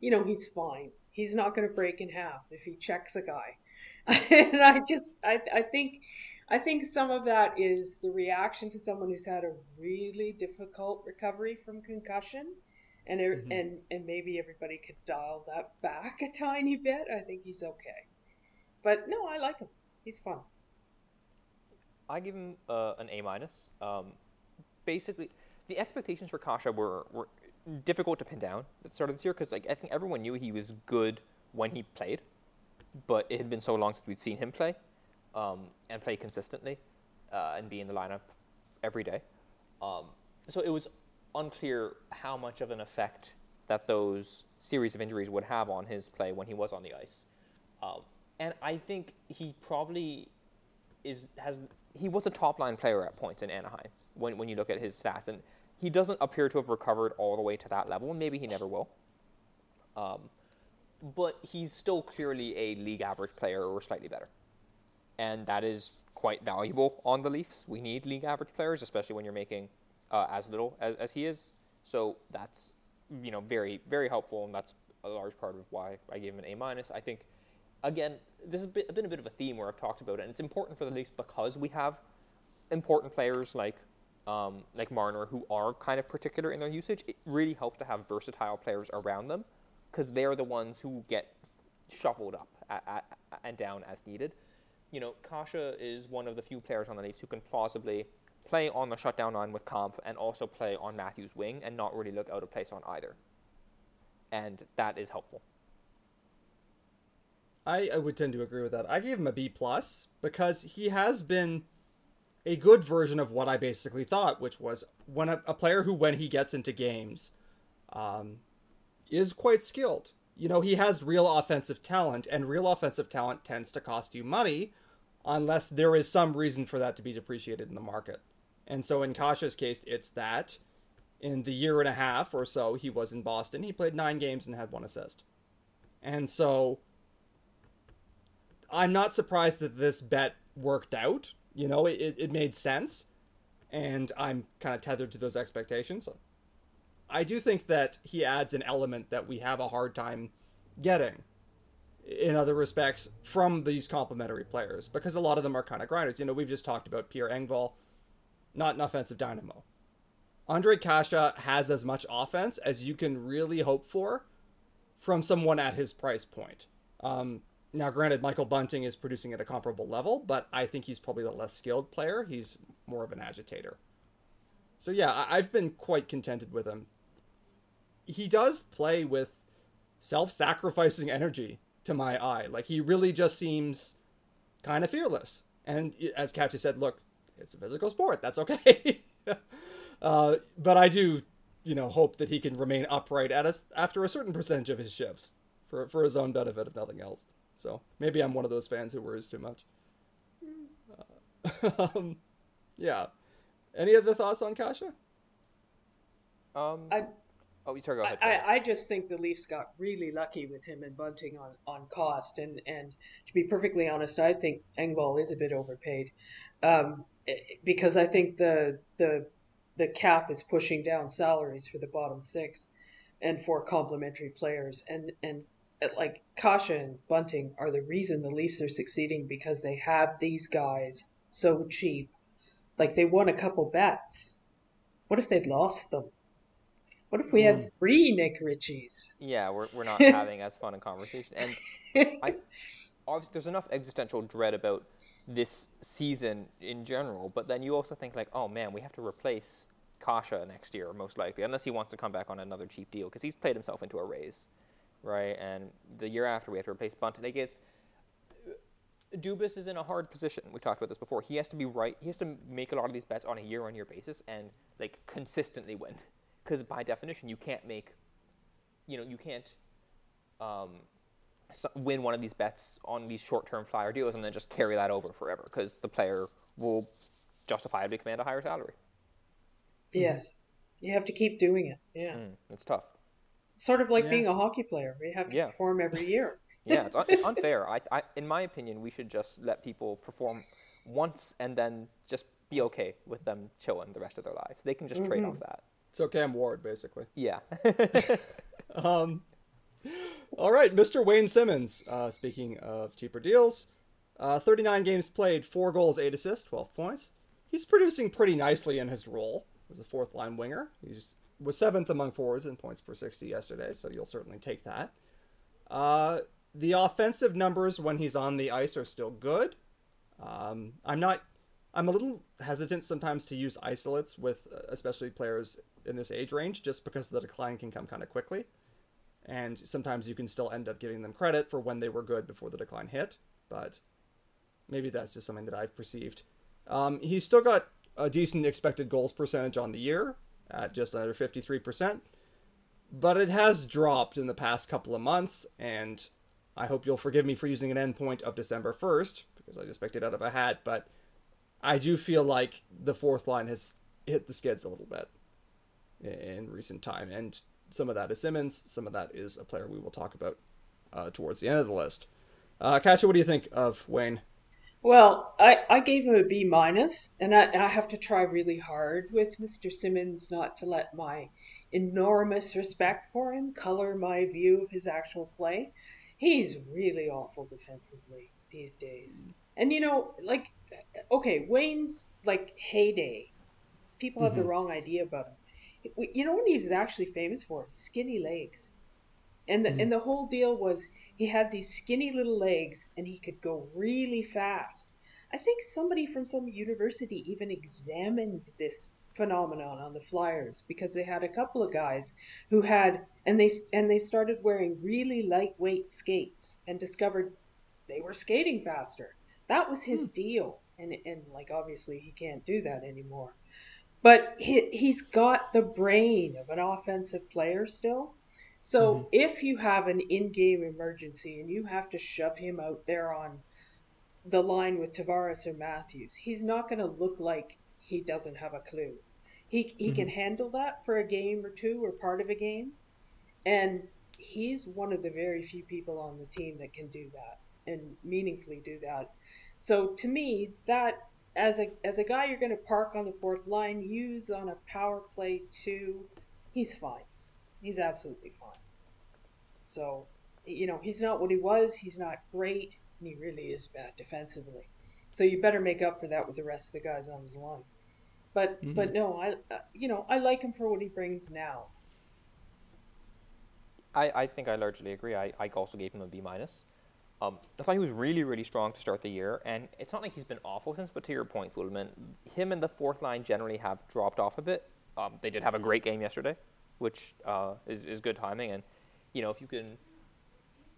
you know he's fine he's not going to break in half if he checks a guy and I just I I think I think some of that is the reaction to someone who's had a really difficult recovery from concussion. And, mm-hmm. and and maybe everybody could dial that back a tiny bit. I think he's okay, but no, I like him. He's fun. I give him uh, an A minus. Um, basically, the expectations for Kase were, were difficult to pin down at the start of this year because like I think everyone knew he was good when he played but it had been so long since we'd seen him play um, and play consistently uh, and be in the lineup every day. Um, so it was unclear how much of an effect that those series of injuries would have on his play when he was on the ice. Um, and I think he probably is has he was a top line player at points in Anaheim when when you look at his stats, and he doesn't appear to have recovered all the way to that level. and Maybe he never will. Um, but he's still clearly a league average player or slightly better, and that is quite valuable on the Leafs. We need league average players, especially when you're making uh, as little as, as he is. So that's you know very very helpful, and that's a large part of why I gave him an A minus. I think again this has been, a bit of a theme where I've talked about it, and it's important for the Leafs because we have important players like um, like Marner who are kind of particular in their usage. It really helps to have versatile players around them because they're the ones who get shuffled up at, at, and down as needed. You know, Kase is one of the few players on the Leafs who can plausibly play on the shutdown line with Kämpf and also play on Matthews' wing and not really look out of place on either. And that is helpful. I, I would tend to agree with that. I gave him a B plus because he has been a good version of what I basically thought, which was when a, a player who, when he gets into games, um, is quite skilled. You know, he has real offensive talent, and real offensive talent tends to cost you money unless there is some reason for that to be depreciated in the market. And so in Kase's case, it's that. In the year and a half or so he was in Boston, he played nine games and had one assist. And so I'm not surprised that this bet worked out. You know, it, it made sense. And I'm kind of tethered to those expectations. I do think that he adds an element that we have a hard time getting in other respects from these complementary players because a lot of them are kind of grinders. You know, we've just talked about Pierre Engvall, not an offensive dynamo. Ondrej Kase has as much offense as you can really hope for from someone at his price point. Um, now, granted, Michael Bunting is producing at a comparable level, but I think he's probably the less skilled player. He's more of an agitator. So, yeah, I've been quite contented with him. He does play with self sacrificing energy to my eye. Like, he really just seems kind of fearless. And as Katya said, look, it's a physical sport. That's okay. uh, but I do, you know, hope that he can remain upright at us after a certain percentage of his shifts for, for his own benefit, if nothing else. So maybe I'm one of those fans who worries too much. Uh, um, yeah. Any other thoughts on Kase? Um, I, oh, you sorry, go ahead. I, I just think the Leafs got really lucky with him and Bunting on, on cost. And, and to be perfectly honest, I think Engvall is a bit overpaid. Um, because I think the the the cap is pushing down salaries for the bottom six and for complementary players and and like Kase and Bunting are the reason the Leafs are succeeding because they have these guys so cheap. Like they won a couple bets. What if they'd lost them? What if we had Hmm. three Nick Ritchies? yeah, we're, we're not having as fun a conversation. And I, obviously, there's enough existential dread about this season in general, but then you also think like, oh man, we have to replace Kase next year, most likely, unless he wants to come back on another cheap deal, because he's played himself into a raise, right? And the year after, we have to replace Bunting. Like it's Dubas is in a hard position. We talked about this before. He has to be right. He has to make a lot of these bets on a year-on-year basis and like consistently win, because by definition, you can't make, you know, you can't um, s- win one of these bets on these short-term flyer deals and then just carry that over forever because the player will justifiably command a higher salary. yes. You have to keep doing it. Yeah. Mm, it's tough. Sort of like Yeah. being a hockey player. You have to Yeah. perform every year. Yeah, it's, un- it's unfair. I, I, in my opinion, we should just let people perform once and then just be okay with them chilling the rest of their lives. They can just trade off that. So Cam Ward, basically. Yeah. Um, all right, Mr. Wayne Simmonds. Uh, speaking of cheaper deals, uh, 39 games played, four goals, eight assists, 12 points. He's producing pretty nicely in his role as a fourth line winger. He's was seventh among forwards in points per 60 yesterday, so you'll certainly take that. Uh, the offensive numbers when he's on the ice are still good. Um, I'm not. I'm a little hesitant sometimes to use isolates with, uh, especially players in this age range, just because the decline can come kind of quickly, and sometimes you can still end up giving them credit for when they were good before the decline hit. But maybe that's just something that I've perceived. Um, he's still got a decent expected goals percentage on the year at just under 53%, but it has dropped in the past couple of months, and I hope you'll forgive me for using an endpoint of December 1st, because I just picked it out of a hat, but I do feel like the fourth line has hit the skids a little bit in recent time, and some of that is Simmonds, some of that is a player we will talk about uh, towards the end of the list. Uh, what do you think of Wayne? Well, I, I gave him a B minus, and I, I have to try really hard with Mr. Simmonds not to let my enormous respect for him color my view of his actual play. He's really awful defensively these days. And you know, like, okay, Wayne's like heyday. People have mm-hmm. the wrong idea about him. You know what he was actually famous for? Skinny legs. And the mm-hmm. and the whole deal was he had these skinny little legs and he could go really fast. I think somebody from some university even examined this phenomenon on the Flyers because they had a couple of guys who had and they and they started wearing really lightweight skates and discovered they were skating faster. That was his hmm. deal. And and like obviously he can't do that anymore. But he he's got the brain of an offensive player still. So mm-hmm. if you have an in-game emergency and you have to shove him out there on the line with Tavares or Matthews, he's not going to look like he doesn't have a clue. He he mm-hmm. can handle that for a game or two or part of a game, and he's one of the very few people on the team that can do that and meaningfully do that. So to me, that as a as a guy you're going to park on the fourth line, use on a power play two, he's fine. He's absolutely fine. So, you know, he's not what he was. He's not great, and he really is bad defensively. So you better make up for that with the rest of the guys on his line. But mm-hmm. but no, I uh, you know I like him for what he brings now. I, I think I largely agree. I, I also gave him a B minus. Um, I thought he was really, really strong to start the year, and it's not like he's been awful since. But to your point, Fulemin, him and the fourth line generally have dropped off a bit. Um, they did have a great game yesterday, which uh, is, is good timing. And, you know, if you can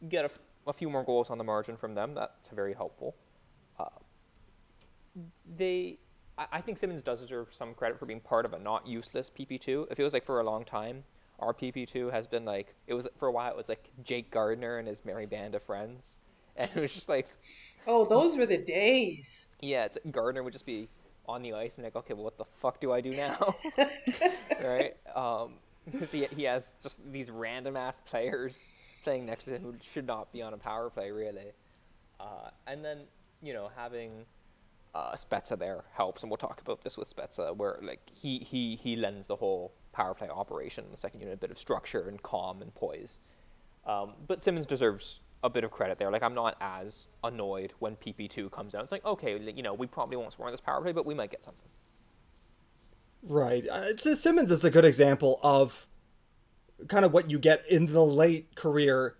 get a, f- a few more goals on the margin from them, that's very helpful. Uh, they, I, I think Simmonds does deserve some credit for being part of a not useless PP2. It feels like for a long time, our PP2 has been like, it was for a while, it was like Jake Gardiner and his merry band of friends. And it was just like, oh, those were the days. Yeah, it's, Gardner would just be on the ice and like, okay, well, what the fuck do I do now? right? Um, because he, he has just these random ass players playing next to him who should not be on a power play, really. Uh, and then, you know, having uh, Spezza there helps, and we'll talk about this with Spezza, where like he, he, he lends the whole power play operation in the second unit a bit of structure and calm and poise. Um, but Simmonds deserves a bit of credit there. Like I'm not as annoyed when PP2 comes out. It's like okay, you know, we probably won't score on this power play, but we might get something. Right. Uh, Simmonds is a good example of kind of what you get in the late career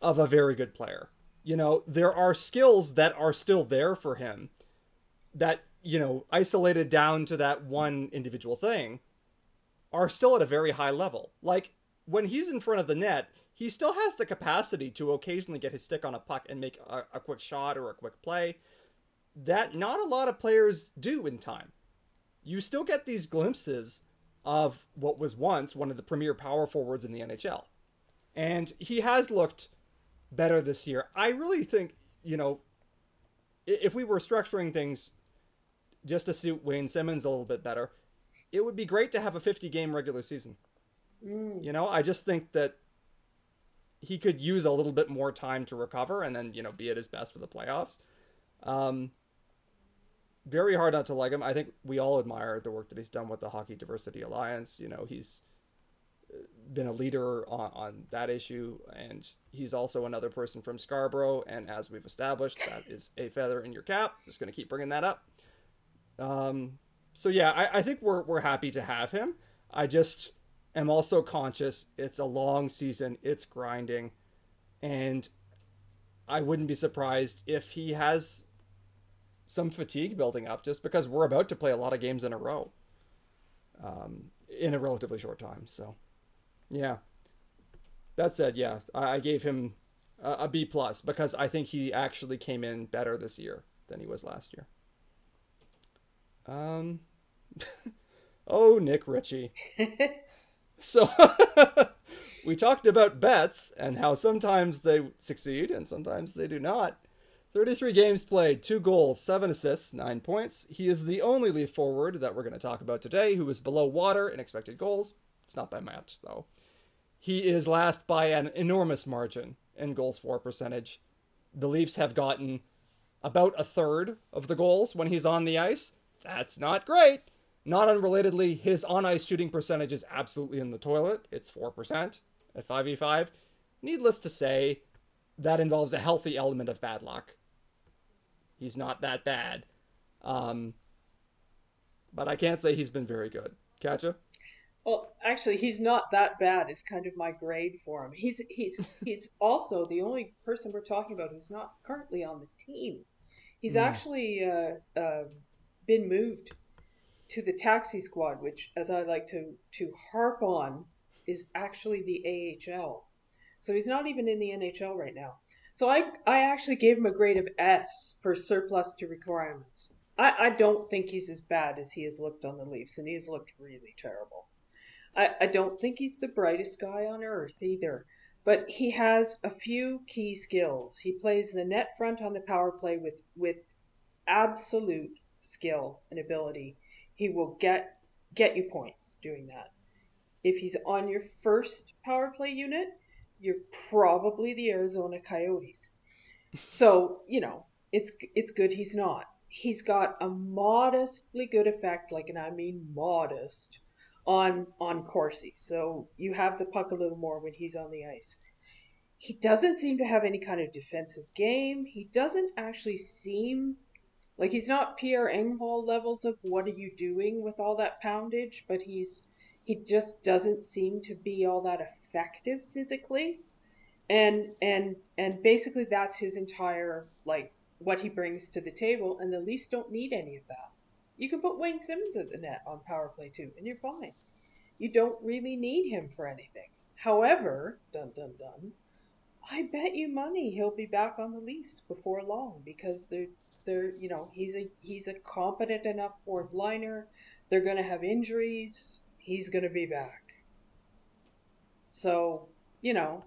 of a very good player. You know, there are skills that are still there for him that, you know, isolated down to that one individual thing are still at a very high level. Like when he's in front of the net, he still has the capacity to occasionally get his stick on a puck and make a, a quick shot or a quick play that not a lot of players do in time. You still get these glimpses of what was once one of the premier power forwards in the NHL. And he has looked better this year. I really think, you know, if we were structuring things just to suit Wayne Simmonds a little bit better, it would be great to have a 50 game regular season. Mm. You know, I just think that he could use a little bit more time to recover and then, you know, be at his best for the playoffs. Um, very hard not to like him. I think we all admire the work that he's done with the Hockey Diversity Alliance. You know, he's been a leader on, on that issue, and he's also another person from Scarborough. And as we've established, that is a feather in your cap. Just going to keep bringing that up. Um, so yeah, I, I think we're we're happy to have him. I just am also conscious it's a long season, it's grinding, and I wouldn't be surprised if he has some fatigue building up just because we're about to play a lot of games in a row um, in a relatively short time. So, yeah. That said, yeah, I, gave him a B plus because I think he actually came in better this year than he was last year. Um, oh, Nick Ritchie. so we talked about bets and how sometimes they succeed and sometimes they do not. 33 games played, two goals, seven assists, nine points. He is the only Leaf forward that we're going to talk about today who is below water in expected goals. It's not by much, though. He is last by an enormous margin in goals for percentage. The Leafs have gotten about a third of the goals when he's on the ice. That's not great. Not unrelatedly, his on ice shooting percentage is absolutely in the toilet. It's 4% at 5v5. Needless to say, that involves a healthy element of bad luck. He's not that bad. Um, but I can't say he's been very good. Katya? Well, actually, he's not that bad. It's kind of my grade for him. He's he's he's also the only person we're talking about who's not currently on the team. He's mm. actually uh, uh, been moved to the taxi squad, which, as I like to to harp on, is actually the AHL. So he's not even in the NHL right now. So I I actually gave him a grade of S for surplus to requirements. I, I don't think he's as bad as he has looked on the Leafs, and he has looked really terrible. I, I don't think he's the brightest guy on earth either, but he has a few key skills. He plays the net front on the power play with with absolute skill and ability. He will get get you points doing that. If he's on your first power play unit, you're probably the Arizona Coyotes. So, you know, it's it's good he's not. He's got a modestly good effect, like and I mean modest, on on Corsi. So you have the puck a little more when he's on the ice. He doesn't seem to have any kind of defensive game. He doesn't actually seem like he's not Pierre Engvall levels of what are you doing with all that poundage, but he's he just doesn't seem to be all that effective physically. And and and basically that's his entire like what he brings to the table and the Leafs don't need any of that. You can put Wayne Simmonds at the net on power play too, and you're fine. You don't really need him for anything. However, dun dun dun, I bet you money he'll be back on the Leafs before long because they're they're you know he's a he's a competent enough fourth liner. They're going to have injuries. He's going to be back. So you know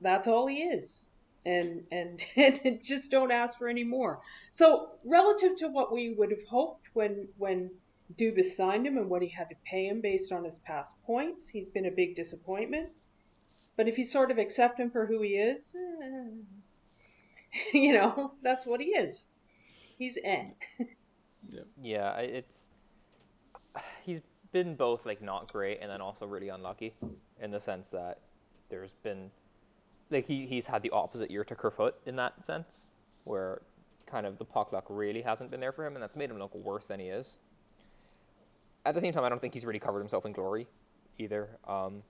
that's all he is and and and just don't ask for any more. So relative to what we would have hoped when when Dubas signed him and what he had to pay him based on his past points, he's been a big disappointment. But if you sort of accept him for who he is, eh, you know that's what he is. He's N. yeah. yeah, it's he's been both like not great and then also really unlucky in the sense that there's been like he he's had the opposite year to Kerfoot in that sense, where kind of the puck luck really hasn't been there for him, and that's made him look worse than he is. At the same time, I don't think he's really covered himself in glory either. Um,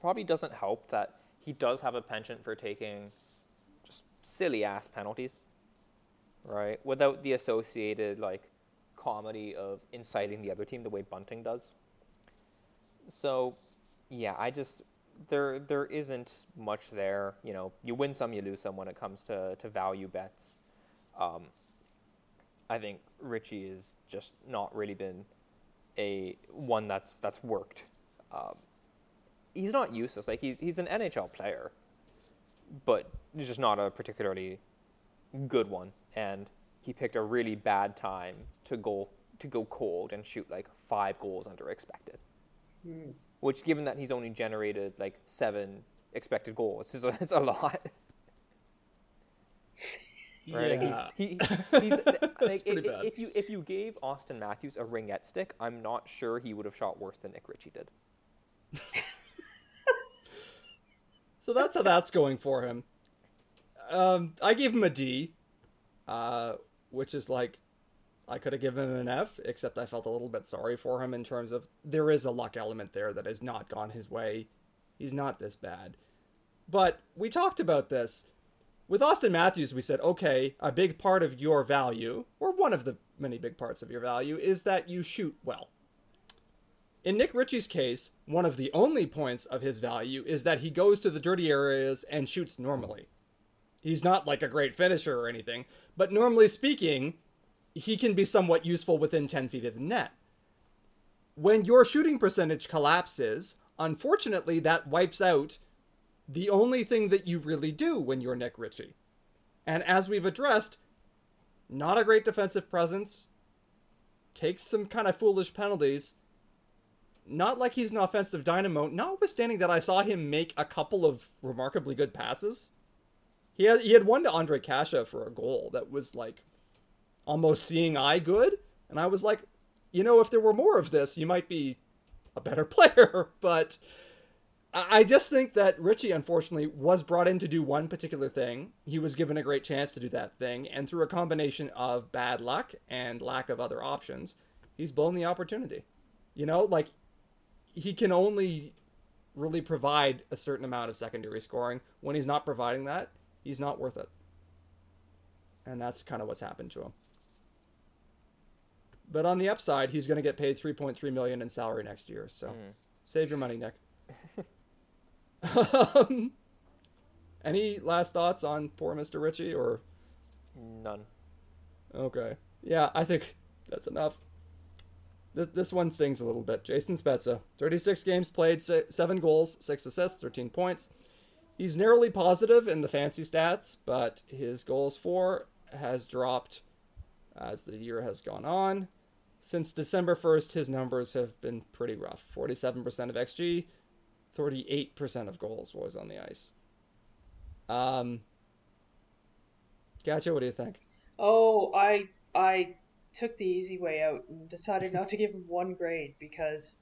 probably doesn't help that he does have a penchant for taking just silly ass penalties, right? Without the associated like comedy of inciting the other team the way Bunting does. So, yeah, I just there there isn't much there. You know, you win some, you lose some when it comes to to value bets. Um, I think Ritchie has just not really been a one that's that's worked. Um, he's not useless. Like he's he's an NHL player, but he's just not a particularly good one. And he picked a really bad time to go to go cold and shoot like five goals under expected. Mm which given that he's only generated like seven expected goals is a, it's a lot. right? Yeah. Like he's, he, he's like, pretty bad. if you if you gave Auston Matthews a ringette stick, I'm not sure he would have shot worse than Nick Ritchie did. so that's how that's going for him. Um, I gave him a D, uh, which is like I could have given him an F, except I felt a little bit sorry for him in terms of there is a luck element there that has not gone his way. He's not this bad. But we talked about this. With Auston Matthews, we said, okay, a big part of your value, or one of the many big parts of your value, is that you shoot well. In Nick Ritchie's case, one of the only points of his value is that he goes to the dirty areas and shoots normally. He's not like a great finisher or anything, but normally speaking, he can be somewhat useful within 10 feet of the net. When your shooting percentage collapses, unfortunately, that wipes out the only thing that you really do when you're Nick Ritchie. And as we've addressed, not a great defensive presence, takes some kind of foolish penalties. Not like he's an offensive dynamo, notwithstanding that I saw him make a couple of remarkably good passes. He had, he had one to Ondrej Kase for a goal that was like almost seeing eye good. And I was like, you know, if there were more of this, you might be a better player. But I just think that Ritchie, unfortunately, was brought in to do one particular thing. He was given a great chance to do that thing, and through a combination of bad luck and lack of other options, he's blown the opportunity. You know, like he can only really provide a certain amount of secondary scoring. When he's not providing that, he's not worth it. And that's kind of what's happened to him. But on the upside, he's going to get paid 3.3 million in salary next year. So mm. save your money, Nick. um, any last thoughts on poor Mr. Ritchie or none? Okay. Yeah, I think that's enough. Th- this one stings a little bit. Jason Spezza, 36 games played, 7 goals, 6 assists, 13 points. He's narrowly positive in the fancy stats, but his goals for has dropped as the year has gone on. Since December 1st, his numbers have been pretty rough 47% of XG, 38% of goals was on the ice. Um, Katya, what do you think? Oh, I I took the easy way out and decided not to give him one grade because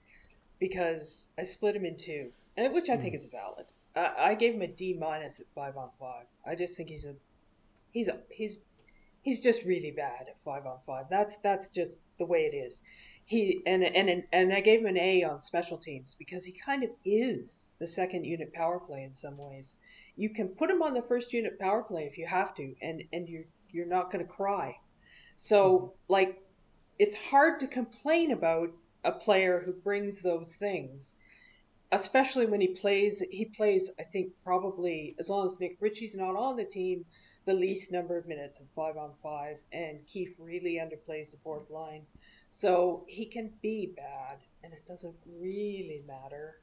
because I split him in two, which I think hmm. is valid. I, gave him a D minus at five on five. I just think he's a he's a he's he's just really bad at five on five. That's that's just the way it is he and and and I gave him an A on special teams because he kind of is the second unit power play in some ways. You can put him on the first unit power play if you have to, and and you're you're not going to cry. So like, it's hard to complain about a player who brings those things, especially when he plays. He plays, I think, probably as long as Nick Ritchie's not on the team, the least number of minutes of five on five, and Keith really underplays the fourth line. So he can be bad, and it doesn't really matter.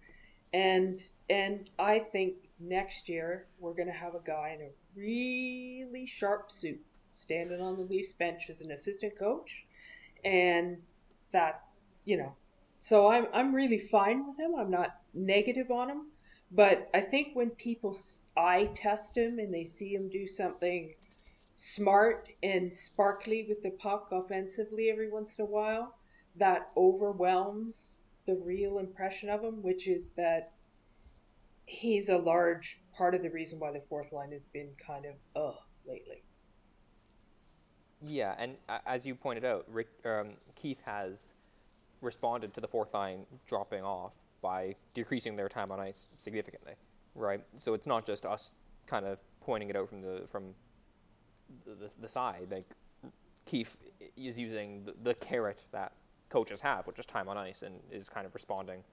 And and I think next year we're going to have a guy in a really sharp suit standing on the Leafs bench as an assistant coach, and that you know. So I'm I'm really fine with him. I'm not negative on him, but I think when people eye test him and they see him do something smart and sparkly with the puck offensively every once in a while that overwhelms the real impression of him, which is that he's a large part of the reason why the fourth line has been kind of ugh lately. Yeah, and as you pointed out, Rick, um, Keefe has responded to the fourth line dropping off by decreasing their time on ice significantly, right? So it's not just us kind of pointing it out from the from the, the, the side. Like Keefe is using the, the, carrot that coaches have, which is time on ice, and is kind of responding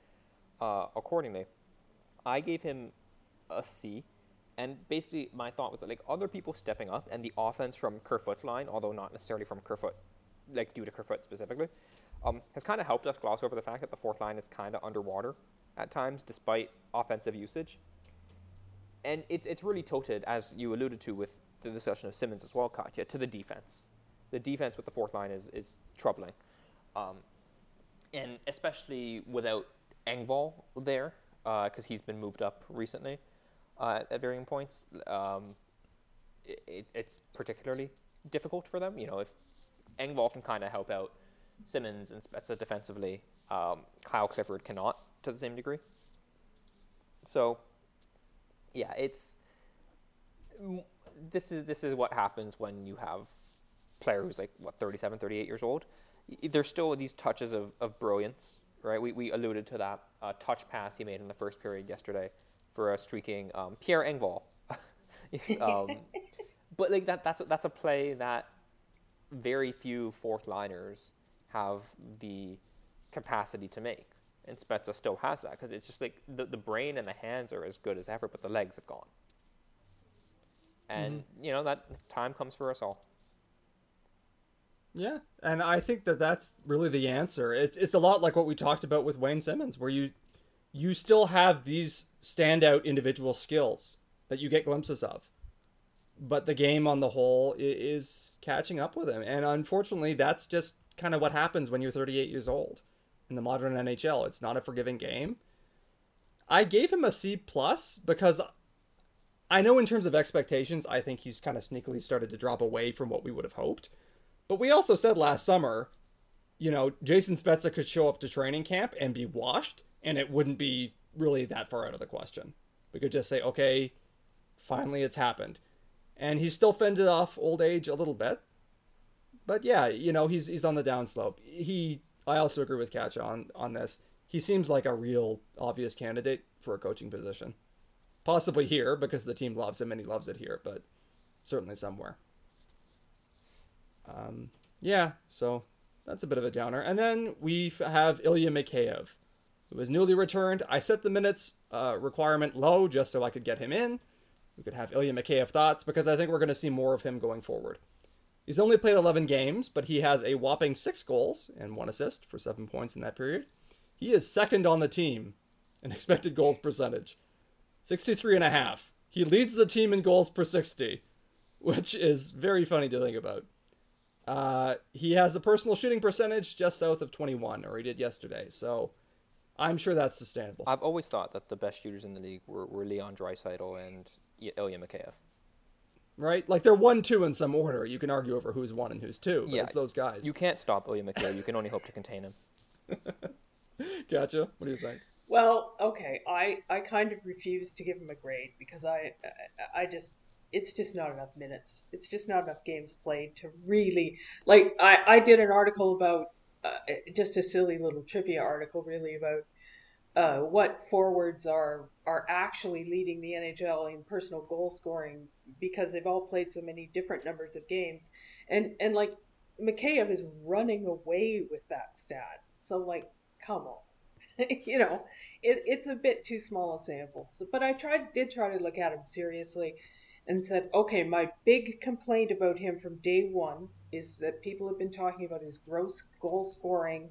uh, accordingly. I gave him a C, and basically my thought was that like other people stepping up and the offense from Kerfoot's line, although not necessarily from Kerfoot, like due to Kerfoot specifically, um, has kind of helped us gloss over the fact that the fourth line is kind of underwater at times, despite offensive usage. And it's it's really tilted, as you alluded to with the discussion of Simmonds as well, Katya, to the defense. The defense with the fourth line is, is troubling. Um, and especially without Engvall there, because uh, he's been moved up recently uh, at varying points, um, it, it's particularly difficult for them. You know, if Engvall can kind of help out Simmonds and Spezza defensively, um, Kyle Clifford cannot to the same degree. So, yeah, it's this is this is what happens when you have player who's like what 37 38 years old. There's still these touches of, of brilliance right? We, we alluded to that uh, touch pass he made in the first period yesterday for a streaking um, Pierre Engvall. Um, but like that that's that's a play that very few fourth liners have the capacity to make and Spezza still has that because it's just like the, the brain and the hands are as good as ever but the legs have gone and mm-hmm. you know that time comes for us all. Yeah, and I think that that's really the answer. It's it's a lot like what we talked about with Wayne Simmonds, where you you still have these standout individual skills that you get glimpses of, but the game on the whole is catching up with him. And unfortunately, that's just kind of what happens when you're 38 years old in the modern NHL. It's not a forgiving game. I gave him a C plus because I know in terms of expectations, I think he's kind of sneakily started to drop away from what we would have hoped. But we also said last summer, you know, Jason Spezza could show up to training camp and be washed, and it wouldn't be really that far out of the question. We could just say, okay, finally it's happened. And he's still fended off old age a little bit. But yeah, you know, he's he's on the downslope. He I also agree with Catch on on this. He seems like a real obvious candidate for a coaching position. Possibly here because the team loves him and he loves it here, but certainly somewhere. Um, yeah, so that's a bit of a downer. And then we have Ilya Mikheyev, who was newly returned. I set the minutes uh, requirement low just so I could get him in. We could have Ilya Mikheyev thoughts because I think we're going to see more of him going forward. He's only played 11 games, but he has a whopping six goals and one assist for seven points in that period. He is second on the team in expected goals percentage. 63 and a half. He leads the team in goals per 60, which is very funny to think about. Uh, he has a personal shooting percentage just south of 21, or he did yesterday. So I'm sure that's sustainable. I've always thought that the best shooters in the league were, were Leon Draisaitl and Ilya Mikheyev. Right? Like they're one, two in some order. You can argue over who's one and who's two, but yeah, it's those guys. You can't stop Ilya Mikheyev. You can only hope to contain him. Katya. What do you think? Well, okay, I I kind of refuse to give him a grade because I I, I just it's just not enough minutes. It's just not enough games played to really like. I I did an article about uh, just a silly little trivia article, really about uh, what forwards are are actually leading the NHL in personal goal scoring because they've all played so many different numbers of games, and and like Mikheyev is running away with that stat. So like, come on. you know, it, it's a bit too small a sample. So, but I tried, did try to look at him seriously, and said, okay, my big complaint about him from day one is that people have been talking about his gross goal scoring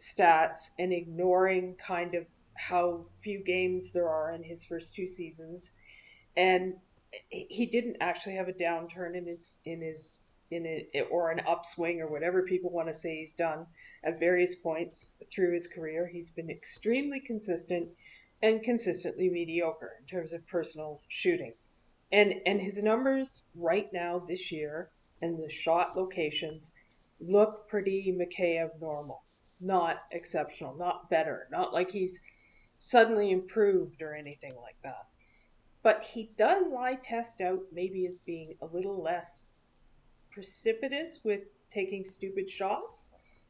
stats and ignoring kind of how few games there are in his first two seasons, and he didn't actually have a downturn in his in his in it or an upswing or whatever people want to say he's done at various points through his career. He's been extremely consistent and consistently mediocre in terms of personal shooting. And and his numbers right now this year and the shot locations look pretty Mikheyev normal. Not exceptional, not better, not like he's suddenly improved or anything like that. But he does eye test out maybe as being a little less precipitous with taking stupid shots.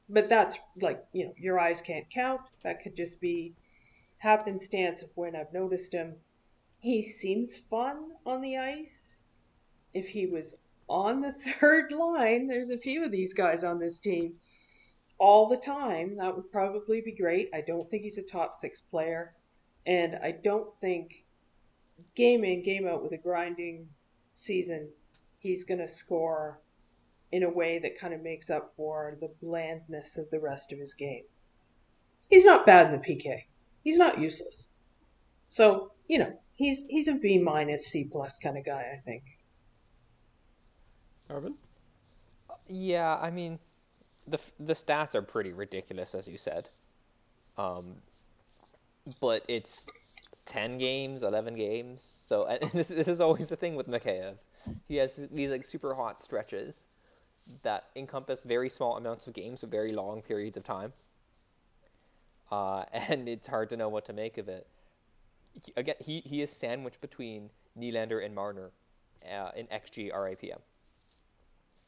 But that's like, you know, your eyes can't count. That could just be happenstance of when I've noticed him. He seems fun on the ice. If he was on the third line, there's a few of these guys on this team all the time. That would probably be great. I don't think he's a top six player. And I don't think game in, game out with a grinding season, he's going to score in a way that kind of makes up for the blandness of the rest of his game. He's not bad in the PK. He's not useless. So, you know, he's he's a B minus C plus kind of guy, I think. Arvind? Yeah, I mean, the the stats are pretty ridiculous, as you said. Um, but it's ten games, eleven games. So this this is always the thing with Mikheyev. He has these like super hot stretches that encompass very small amounts of games for very long periods of time. Uh, and it's hard to know what to make of it. He, again, he, he is sandwiched between Nylander and Marner uh, in XG RAPM.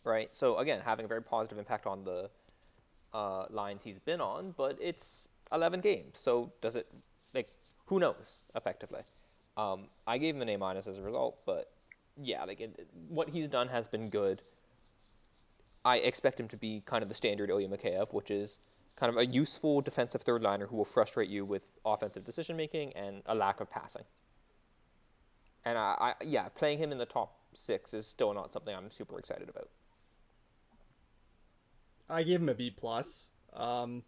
Right? So, again, having a very positive impact on the uh, lines he's been on, but it's 11 games. So, does it, like, who knows, effectively? Um, I gave him an A minus as a result, but yeah, like, it, what he's done has been good. I expect him to be kind of the standard Ilya Mikheyev, which is kind of a useful defensive third liner who will frustrate you with offensive decision making and a lack of passing. And I, I, yeah, playing him in the top six is still not something I'm super excited about. I gave him a B plus. Um,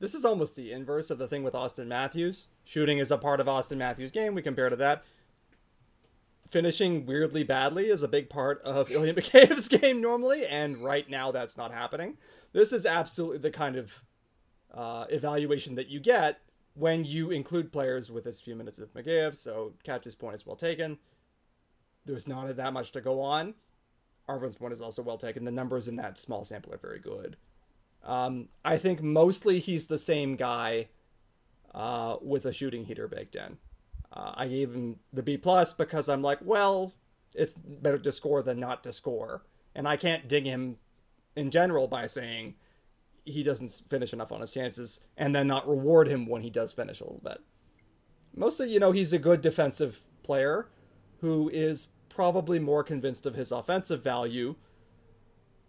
this is almost the inverse of the thing with Auston Matthews. Shooting is a part of Auston Matthews' game. We compare to that. finishing weirdly badly is a big part of Ilya Mikheyev's game normally, and right now that's not happening. This is absolutely the kind of uh, evaluation that you get when you include players with as few minutes of Mikheyev. So Catch's point is well taken. There's not that much to go on. Arvind's point is also well taken. The numbers in that small sample are very good. Um, I think mostly he's the same guy uh, with a shooting heater baked in. Uh, I gave him the B plus because I'm like, well, it's better to score than not to score, and I can't ding him in general by saying he doesn't finish enough on his chances and then not reward him when he does finish a little bit. Mostly, you know, he's a good defensive player who is probably more convinced of his offensive value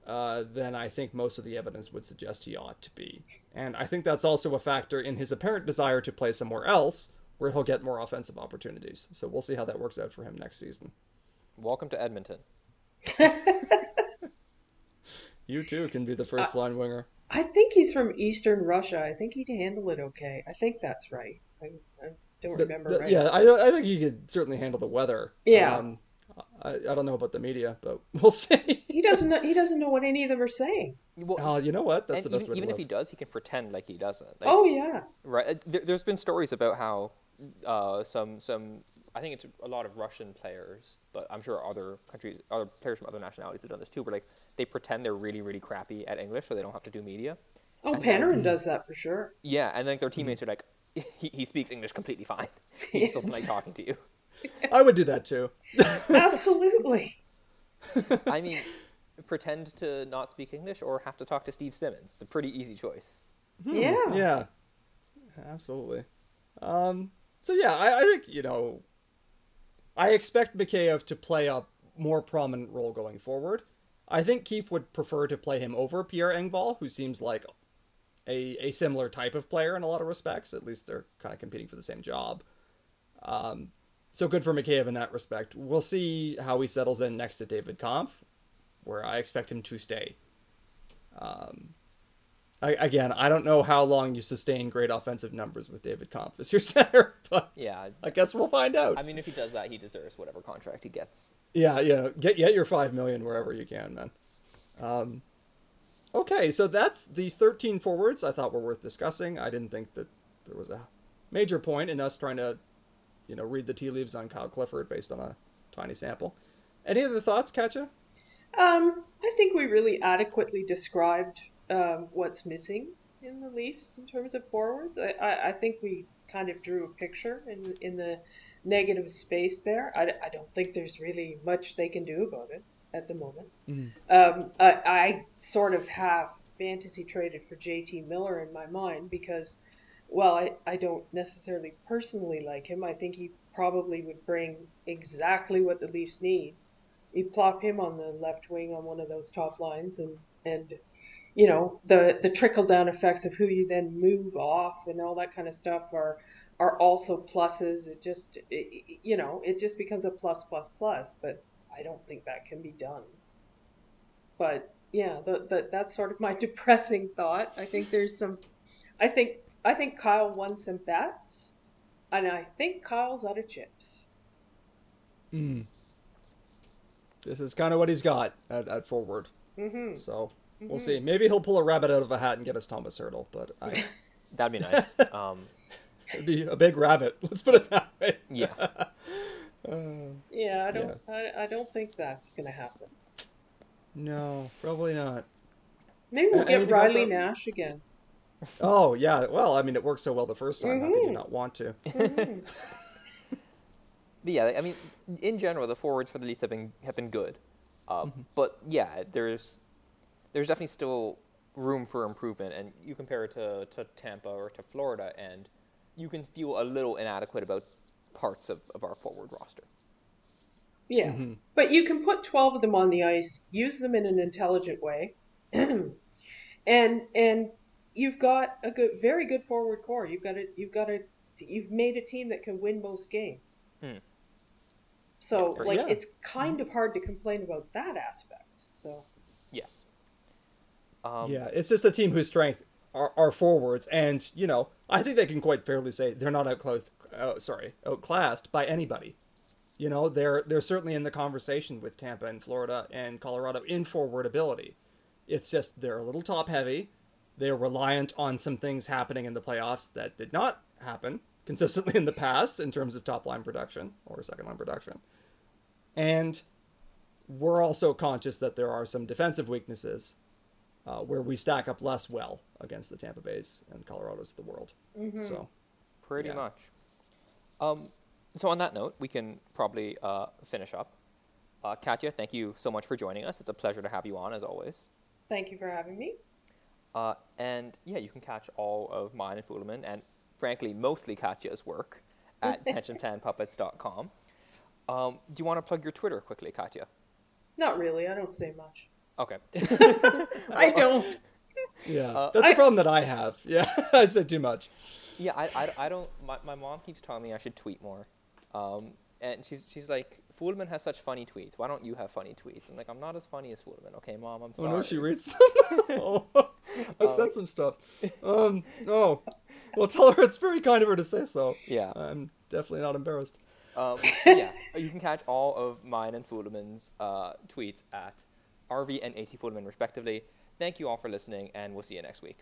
uh, than I think most of the evidence would suggest he ought to be. And I think that's also a factor in his apparent desire to play somewhere else where he'll get more offensive opportunities. So we'll see how that works out for him next season. Welcome to Edmonton. you too can be the first uh, line winger. I think he's from Eastern Russia. I think he'd handle it okay. I think that's right. I, I don't remember the, right. Yeah, I, I think he could certainly handle the weather. Yeah. Um, I, I don't know about the media, but we'll see. he doesn't know. He doesn't know what any of them are saying. Well, uh, you know what? That's the best even, way even if he does, he can pretend like he doesn't. Like, oh yeah. Right. Uh, there, has been stories about how uh, some some I think it's a lot of Russian players, but I'm sure other countries, other players from other nationalities have done this too. Where like they pretend they're really really crappy at English, so they don't have to do media. Oh, and Panarin then, does that for sure. Yeah, and then their teammates mm-hmm. are like, he, he speaks English completely fine. He just doesn't like talking to you. I would do that too. Absolutely. I mean, pretend to not speak English or have to talk to Steve Simmons. It's a pretty easy choice. Hmm. Yeah. Yeah. Absolutely. Um, so yeah, I, I, think you know, I expect Mikheyev to play a more prominent role going forward. I think Keefe would prefer to play him over Pierre Engvall, who seems like a a similar type of player in a lot of respects. At least they're kind of competing for the same job. Um, so good for Mikheyev in that respect. We'll see how he settles in next to David Kämpf, where I expect him to stay. Um, I, again, I don't know how long you sustain great offensive numbers with David Kämpf as your center, but yeah, I guess we'll find out. I mean, if he does that, he deserves whatever contract he gets. Yeah, yeah, get get your five million wherever you can, man. Um, okay, so that's the thirteen forwards I thought were worth discussing. I didn't think that there was a major point in us trying to you know, read the tea leaves on Kyle Clifford based on a tiny sample. Any other thoughts, Katya? Um, I think we really adequately described um, what's missing in the Leafs in terms of forwards. I, I, I, think we kind of drew a picture in in the negative space there. I, I don't think there's really much they can do about it at the moment. Mm. Um, I, I sort of have fantasy traded for JT Miller in my mind because well, I, I don't necessarily personally like him. I think he probably would bring exactly what the Leafs need. You plop him on the left wing on one of those top lines, and and you know the the trickle down effects of who you then move off and all that kind of stuff are are also pluses. It just it, you know it just becomes a plus plus plus. But I don't think that can be done. But yeah, the, the, that's sort of my depressing thought. I think there's some. I think I think Kyle won some bets, and I think Kyle's out of chips. Hmm. This is kind of what he's got at, at forward. Mm-hmm. So we'll mm-hmm. see. Maybe he'll pull a rabbit out of a hat and get us Tomas Hertl, but I... that'd be nice. Um... It'd be a big rabbit. Let's put it that way. Yeah. uh, yeah, I don't. Yeah. I, I don't think that's gonna happen. No, probably not. Maybe we'll get Riley Nash again. Oh yeah, well, I mean, it worked so well the first time. Mm-hmm. How could you not want to? Mm-hmm. but yeah, I mean, in general, the forwards for the Leafs have been have been good. Uh, mm-hmm. But yeah, there's there's definitely still room for improvement, and you compare it to, to Tampa or to Florida, and you can feel a little inadequate about parts of, of our forward roster. Yeah, mm-hmm. but you can put twelve of them on the ice, use them in an intelligent way, and and you've got a good, very good forward core. You've got a, you've got a, you've made a team that can win most games. Hmm. So, like, yeah. it's kind of hard to complain about that aspect. So, yes. Um, yeah, it's just a team whose strength are, are, forwards, and you know, I think they can quite fairly say they're not outclassed. Uh, sorry, outclassed by anybody. You know, they're they're certainly in the conversation with Tampa and Florida and Colorado in forward ability. It's just they're a little top heavy. They're reliant on some things happening in the playoffs that did not happen consistently in the past in terms of top line production or second line production. And we're also conscious that there are some defensive weaknesses uh, where we stack up less well against the Tampa Bays and Colorado's of the world. So, Pretty Yeah. much. Um, so on that note, we can probably uh, finish up. Uh, Katya, thank you so much for joining us. It's a pleasure to have you on as always. Thank you for having me. Uh, and yeah, you can catch all of mine and Fulemin, and frankly, mostly Katya's work at pensionplanpuppets.com. Um, do you want to plug your Twitter quickly, Katya? Not really. I don't say much. Okay. I don't. yeah, that's a I- problem that I have. Yeah, I said too much. yeah, I, I, I don't. My, my mom keeps telling me I should tweet more. Um, and she's she's like, Fulemin has such funny tweets. Why don't you have funny tweets? I'm like, I'm not as funny as Fulemin. Okay, mom, I'm sorry. Oh sorry. no, she reads. Oh, I've said some stuff. Um, no. Well, tell her it's very kind of her to say so. Yeah. I'm definitely not embarrassed. Um, yeah, you can catch all of mine and Fulemin's uh, tweets at RV and AT Fulemin, respectively. Thank you all for listening, and we'll see you next week.